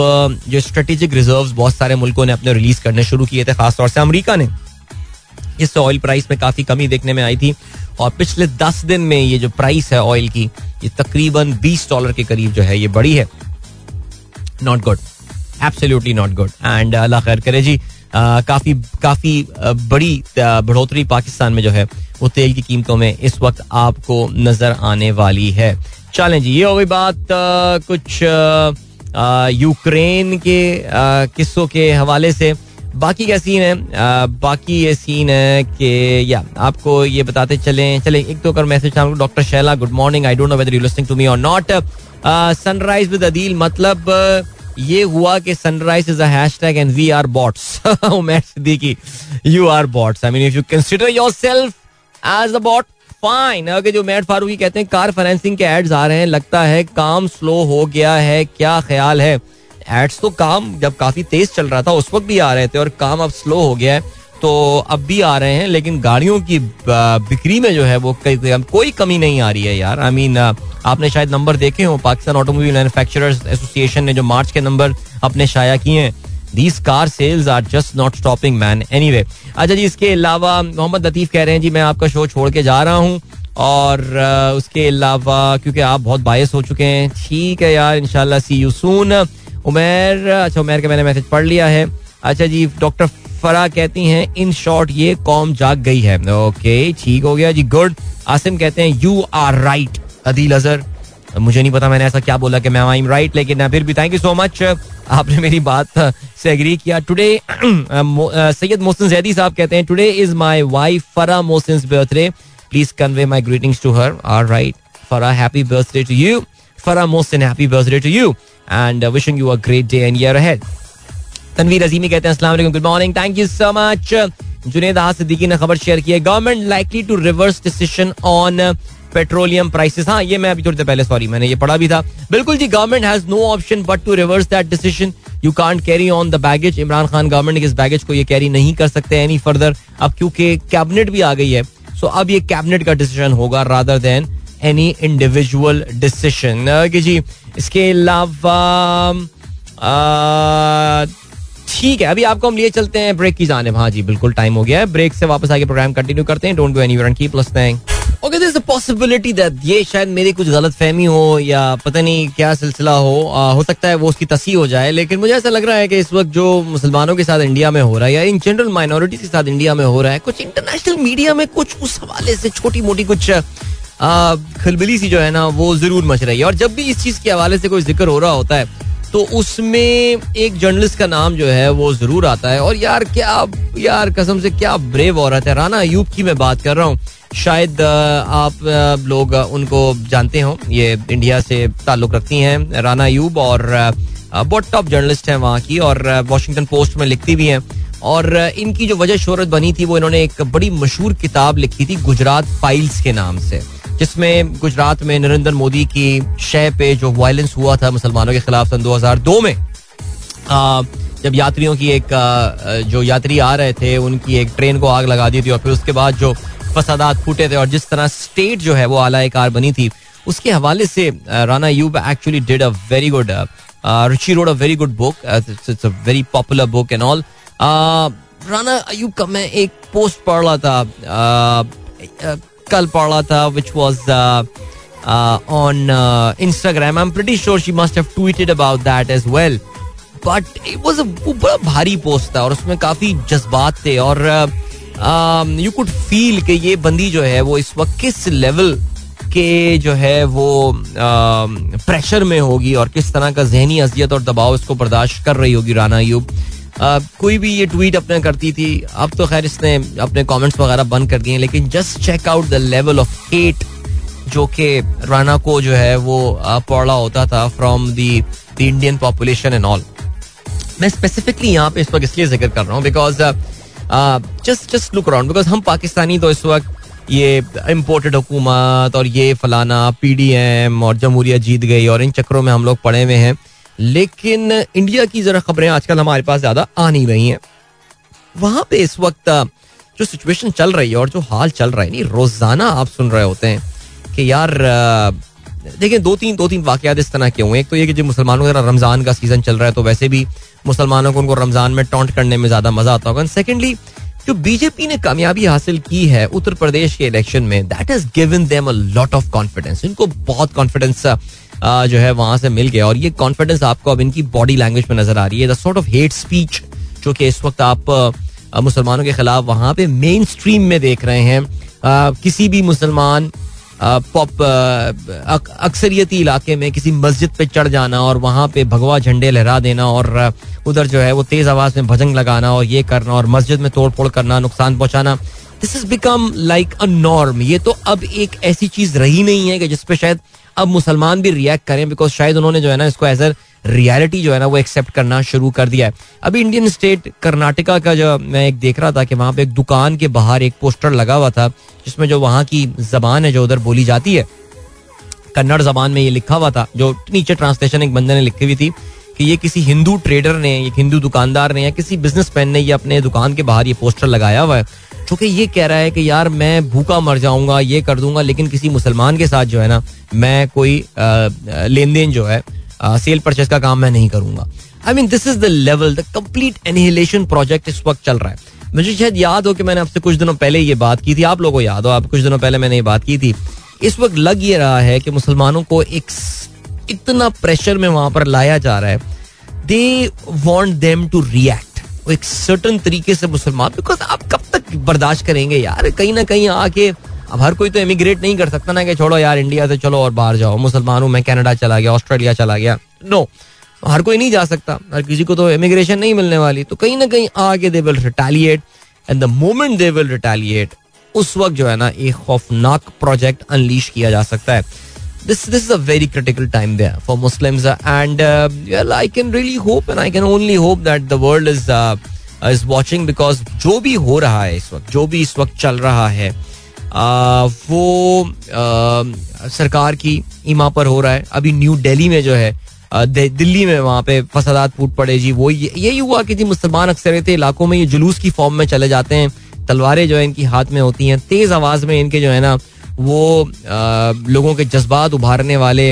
जो स्ट्रेटेजिक रिजर्व्स बहुत सारे मुल्कों ने अपने रिलीज़ करने शुरू किए थे, खासतौर से अमेरिका ने इससे ऑयल प्राइस में काफ़ी कमी देखने में आई थी। और पिछले दस दिन में ये जो प्राइस है ऑयल की, ये तकरीबन बीस डॉलर के करीब जो है, ये बड़ी है। Not good absolutely not good and Allah खैर करे जी काफ़ी काफ़ी बड़ी बढ़ोतरी पाकिस्तान में जो है, वो तेल की कीमतों में इस वक्त आपको नज़र आने वाली है। चलें जी, ये हो गई बात कुछ यूक्रेन के किस्सों के हवाले से। बाकी क्या सीन है? बाकी ये सीन है कि, या, आपको ये बताते चले। चले, एक तो कर message doctor Shaila good morning I don't know whether you listening to me और नॉट सनराइज विद अदील मतलब ये हुआ कि Sunrise is a hashtag and we are bots Umar Siddiqui you are bots I mean if you consider yourself as a bot fine अगर जो मैट फारूकी कहते हैं कार फाइनेंसिंग के एड्स आ रहे हैं लगता है काम स्लो हो गया है क्या ख्याल है? एड्स तो काम जब काफ़ी तेज चल रहा था उस वक्त भी आ रहे थे और काम अब स्लो हो गया है तो अब भी आ रहे हैं लेकिन गाड़ियों की बिक्री में जो है वो कोई कमी नहीं आ रही है यार। आई I मीन mean, आपने शायद नंबर देखे हो पाकिस्तान ऑटोमोबाइल मैन्युफैक्चरर्स एसोसिएशन ने जो मार्च के नंबर अपने शाया किए हैं these car sales are just not stopping man anyway अच्छा जी, इसके अलावा मोहम्मद लतीफ कह रहे हैं, जी, मैं आपका शो छोड़ के जा रहा हूँ और उसके अलावा, क्योंकि आप बहुत बायस हो चुके हैं। ठीक है यार इनशाला सी यू सून उमेर अच्छा उमेर का मैंने मैसेज पढ़ लिया है। अच्छा जी डॉक्टर फरा कहती हैं इन शॉर्ट ये कॉम जाग गई है। ओके ठीक हो गया जी गुड आसिम कहते हैं you are right Adeel Azhar. मुझे नहीं पता मैंने ऐसा क्या बोला कि मैं आई एम राइट लेकिन फिर भी थैंक यू सो मच आपने मेरी बात से एग्री किया। टुडे सैयद मोहसिन जैदी साहब कहते हैं today is my wife Farah Mohsin birthday please convey my greetings to her are right Farah happy birthday to you Farah Mohsin happy birthday to you and wishing you a great day and year ahead Tanveer Azimi कहते हैं अस्सलाम वालेकुम good morning thank you so much Junaid Siddiqui ने खबर शेयर की है government likely to reverse decision on petroleum prices हाँ ये मैं अभी थोड़ी देर पहले सॉरी मैंने ये पढ़ा भी था। बिल्कुल जी government has no option but to reverse that decision you can't carry on the baggage Imran Khan government इस बैगेज को ये कैरी नहीं कर सकते एनी फर्दर अब क्योंकि कैबिनेट भी आ गई है सो अब ये कैबिनेट का डिसीज़न होगा rather than any individual decision जी, इसके अलावा ठीक है, अभी आपको हम लिए चलते हैं ब्रेक की जाने हाँ जी, बिल्कुल टाइम हो गया है। ब्रेक से वापस आगे प्रोग्राम कंटिन्यू करते हैं। Don't go keep listening okay this possibility that ये शायद मेरी कुछ गलत फहमी हो या पता नहीं क्या सिलसिला हो आ, हो सकता है वो उसकी तसी हो जाए लेकिन मुझे ऐसा लग रहा है कि इस वक्त जो मुसलमानों के साथ इंडिया में हो रहा है या इन जनरल माइनॉरिटी के साथ इंडिया में हो रहा है कुछ इंटरनेशनल मीडिया में कुछ उस हवाले से छोटी मोटी कुछ खलबली सी जो है ना वो ज़रूर मच रही है। और जब भी इस चीज़ के हवाले से कोई ज़िक्र हो रहा होता है तो उसमें एक जर्नलिस्ट का नाम जो है वो ज़रूर आता है। और यार, क्या यार, कसम से क्या ब्रेव औरत है। राना अयूब की मैं बात कर रहा हूँ। शायद आप लोग उनको जानते हो। ये इंडिया से ताल्लुक रखती हैं राना अयूब और बहुत टॉप जर्नलिस्ट हैं वहाँ की और वॉशिंगटन पोस्ट में लिखती भी हैं। और इनकी जो वजह शोहरत बनी थी, वो इन्होंने एक बड़ी मशहूर किताब लिखी थी, गुजरात फाइल्स के नाम से। जिसमें गुजरात में नरेंद्र मोदी की शय पे जो वायलेंस हुआ था मुसलमानों के खिलाफ सन 2002 में आ, जब यात्रियों की एक जो यात्री आ रहे थे उनकी एक ट्रेन को आग लगा दी थी और फिर उसके बाद जो फसादात फूटे थे और जिस तरह स्टेट जो है वो आला कार बनी थी उसके हवाले से Rana Ayub actually did a very good Ruchi road a very good book it's a very popular book and all Rana Ayyub का मैं एक पोस्ट पढ़ रहा था कल पढ़ा था which was on Instagram I am pretty sure she must have tweeted about that as well but it was वो बड़ा भारी पोस्ट था और उसमें काफ़ी जज्बात थे और यू कुड फील कि ये बंदी जो है, वो इस वक्त किस लेवल के जो है वो प्रेशर में होगी और किस तरह का जहनी अजियत और दबाव इसको बर्दाश्त कर रही होगी राना यूब कोई भी ये ट्वीट अपने करती थी, अब तो खैर इसने अपने कमेंट्स वगैरह बंद कर दिए लेकिन just check out the level of hate जो कि राना को जो है वो पड़ा होता था from the Indian population and all मैं स्पेसिफिकली यहाँ पे इस वक्त इसलिए ज़िक्र कर रहा हूँ because just just look around because हम पाकिस्तानी तो इस वक्त ये इम्पोर्टेड हुकूमत और ये फलाना पीडीएम और जमहूरिया जीत गई और इन चक्रों में हम लोग पड़े हुए हैं। लेकिन इंडिया की जरा खबरें आजकल हमारे पास ज़्यादा आ नहीं रही हैं। वहाँ पे इस वक्त जो सिचुएशन चल रही है और जो हाल चल रहा है, नहीं, रोज़ाना आप सुन रहे होते हैं कि यार देखिए दो तीन दो तीन वाकयात इस तरह के हुए एक तो ये कि जो मुसलमानों का रमज़ान का सीज़न चल रहा है तो वैसे भी मुसलमानों को उनको रमज़ान में टॉन्ट करने में ज़्यादा मज़ा आता होगा। सेकेंडली जो बीजेपी ने कामयाबी हासिल की है उत्तर प्रदेश के इलेक्शन में that is given them a lot of confidence इनको बहुत कॉन्फिडेंस जो है वहाँ से मिल गया। और ये कॉन्फिडेंस आपको अब इनकी बॉडी लैंग्वेज में नज़र आ रही है। The sort of hate speech जो कि इस वक्त आप मुसलमानों के खिलाफ वहाँ पे मेन स्ट्रीम में देख रहे हैं। किसी भी मुसलमान पॉप अक्सरियती इलाके में किसी मस्जिद पे चढ़ जाना और वहाँ पे भगवा झंडे लहरा देना और उधर जो है वो तेज आवाज़ में भजंग लगाना और ये करना और मस्जिद में तोड़ फोड़ करना, नुकसान पहुंचाना। This is become like a norm ये तो अब एक ऐसी चीज़ रही नहीं है कि जिसपे शायद अब मुसलमान भी रिएक्ट करें बिकॉज़ शायद उन्होंने जो है ना, इसको एज अ रियलिटी जो है ना, वो एक्सेप्ट करना शुरू कर दिया है। अभी इंडियन स्टेट कर्नाटका का जो मैं एक देख रहा था कि वहाँ पे एक दुकान के बाहर एक पोस्टर लगा हुआ था, जिसमें जो वहाँ की जबान है, जो उधर बोली जाती है, कन्नड़ जबान में ये लिखा हुआ था, जो नीचे ट्रांसलेशन एक बंदे ने लिखी हुई थी। कि ये किसी हिंदू ट्रेडर ने, एक हिंदू दुकानदार ने या किसी बिजनेसमैन ने ये अपने दुकान के बाहर ये पोस्टर लगाया हुआ है। जो कि ये कह रहा है कि यार मैं भूखा मर जाऊँगा, ये कर दूँगा, लेकिन किसी मुसलमान के साथ जो है ना, मैं कोई लेन देन जो है सेल परचेज का काम मैं नहीं करूँगा। I mean this is the level the complete annihilation project इस वक्त चल रहा है। मुझे शायद याद हो कि मैंने आपसे कुछ दिनों पहले ये बात की थी। आप लोगों को याद हो, आप कुछ दिनों पहले मैंने ये बात की थी। इस वक्त लग ये रहा है कि मुसलमानों को एक इतना प्रेशर में वहाँ पर लाया जा रहा है। They want them to react एक सर्टन तरीके से मुसलमान बिकॉज़ आप कब तक बर्दाश्त करेंगे यार? कहीं ना कहीं आके, अब हर कोई तो इमिग्रेट नहीं कर सकता ना कि छोड़ो यार इंडिया से चलो और बाहर जाओ। मुसलमान हूँ मैं कनाडा चला गया ऑस्ट्रेलिया चला गया। नो हर कोई नहीं जा सकता। हर किसी को तो इमिग्रेशन नहीं मिलने वाली। तो कहीं ना कहीं आगे they will retaliate and the moment they will retaliate उस वक्त जो है ना, एक खौफनाक प्रोजेक्ट अनलीश किया जा सकता है। This this is a very critical time there for Muslims uh, and uh, well I can really hope and I can only hope that the world is uh, is watching because जो भी हो रहा है इस वक्त जो भी इस वक्त चल रहा है वो सरकार की ईमा पर हो रहा है। अभी न्यू दिल्ली में जो है दिल्ली में वहाँ पे फसादात फूट पड़े जी वो यही हुआ कि जी मुसलमान अक्सर थे इलाकों में ये जुलूस की फॉर्म में चले जाते हैं तलवारें जो है इनकी हाथ में होती हैं तेज आवाज़ में इनके जो है ना वो लोगों के जज्बात उभारने वाले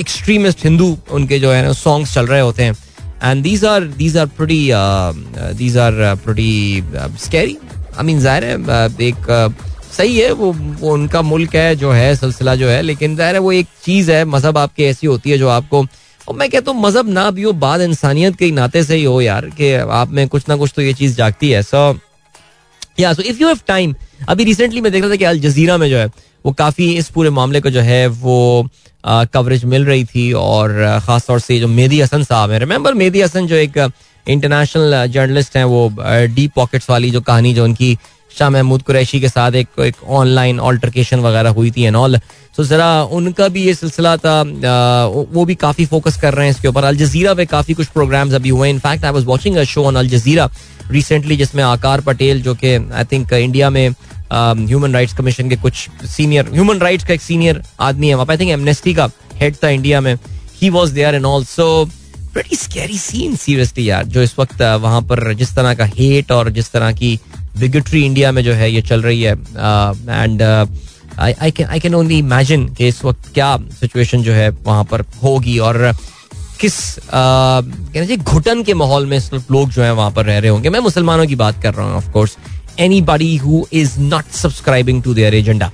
एक्सट्रीमिस्ट हिंदू उनके जो है ना सॉन्ग्स चल रहे होते हैं। And these are these are pretty these are pretty scary I mean ज़ाहिर है एक सही है वो, वो उनका मुल्क है जो है सिलसिला जो है लेकिन ज़ाहिर है वो एक चीज़ है मज़हब आपकी ऐसी होती है जो आपको और मैं कहता हूँ मज़हब ना भी हो बाद इंसानियत के नाते से ही हो यार कि आप में कुछ ना कुछ तो ये चीज़ जागती है सो या so if you have time अभी रिसेंटली मैं देख रहा था कि अल जजीरा में जो है वो काफ़ी इस पूरे मामले को जो है वो कवरेज मिल रही थी और खास तौर से जो मेदी हसन साहब है। रिमेंबर मेदी हसन जो एक इंटरनेशनल जर्नलिस्ट हैं, वो डीप पॉकेट्स वाली जो कहानी जो उनकी शाह महमूद कुरैशी के साथ एक एक ऑनलाइन ऑल्टरकेशन वगैरह हुई थी एंड ऑल सो जरा उनका भी ये सिलसिला था वो भी काफ़ी फोकस कर रहे हैं इसके ऊपर। अल जजीरा पे काफ़ी कुछ प्रोग्राम्स अभी हुए। In fact I was watching a show on Al Jazeera recently जिसमें आकार पटेल जो कि आई थिंक इंडिया में ह्यूमन राइट्स कमीशन के कुछ सीनियर ह्यूमन राइट्स का एक सीनियर आदमी है आई थिंक एमनेस्टी का हेड था इंडिया में। He was there and also very scary scene seriously यार, जो इस वक्त वहाँ पर जिस तरह का हेट और जिस तरह की बिगट्री इंडिया में जो है ये चल रही है and I can only imagine कि इस वक्त क्या सिचुएशन जो है वहाँ पर होगी और किस कहना चाहिए घुटन के माहौल में लोग जो है वहाँ पर रह रहे होंगे। मैं मुसलमानों की बात कर रहा हूँ of course anybody who is not subscribing to their agenda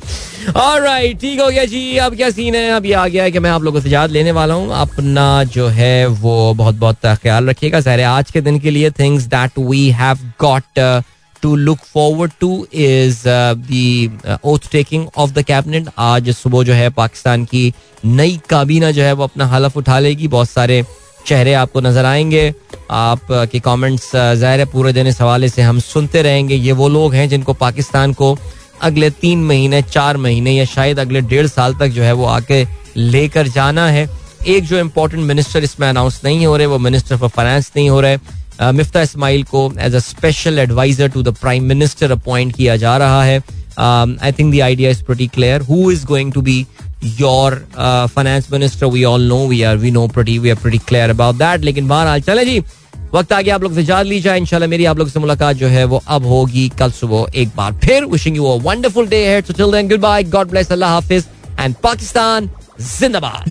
right ठीक हो गया जी, अब क्या सीन है? अब ये आ गया है कि मैं आप लोगों से इजाज़त लेने वाला हूँ। अपना जो है, वो बहुत बहुत ख्याल रखिएगा। सारे आज के दिन के लिए things that we have got to look forward to is the oath taking of the cabinet आज सुबह जो है, पाकिस्तान की नई काबीना जो है, वो अपना हलफ उठा लेगी। बहुत सारे चेहरे आपको नज़र आएँगे। आप के कमेंट्स ज़ाहिर है पूरे दिन इस हवाले से हम सुनते रहेंगे। ये वो लोग हैं जिनको पाकिस्तान को अगले तीन महीने, चार महीने या शायद अगले डेढ़ साल तक जो है वो आके लेकर जाना है। एक जो इम्पोर्टेंट मिनिस्टर इसमें अनाउंस नहीं हो रहे, वो मिनिस्टर फॉर फाइनेंस नहीं हो रहे। मिफ्ता इसमाइल को as a special adviser to the prime minister appoint किया जा रहा है। I think the idea is pretty clear who is going to be your finance minister we all know we are we know pretty we are pretty clear about that लेकिन बहरहाल चले जी वक्त आ गया आप लोग से जान ली जाए इंशाल्लाह मेरी आप लोग से मुलाकात जो है वो अब होगी कल सुबह एक बार फिर wishing you a wonderful day है so till then good bye God bless अल्लाह हाफिज एंड पाकिस्तान जिंदाबाद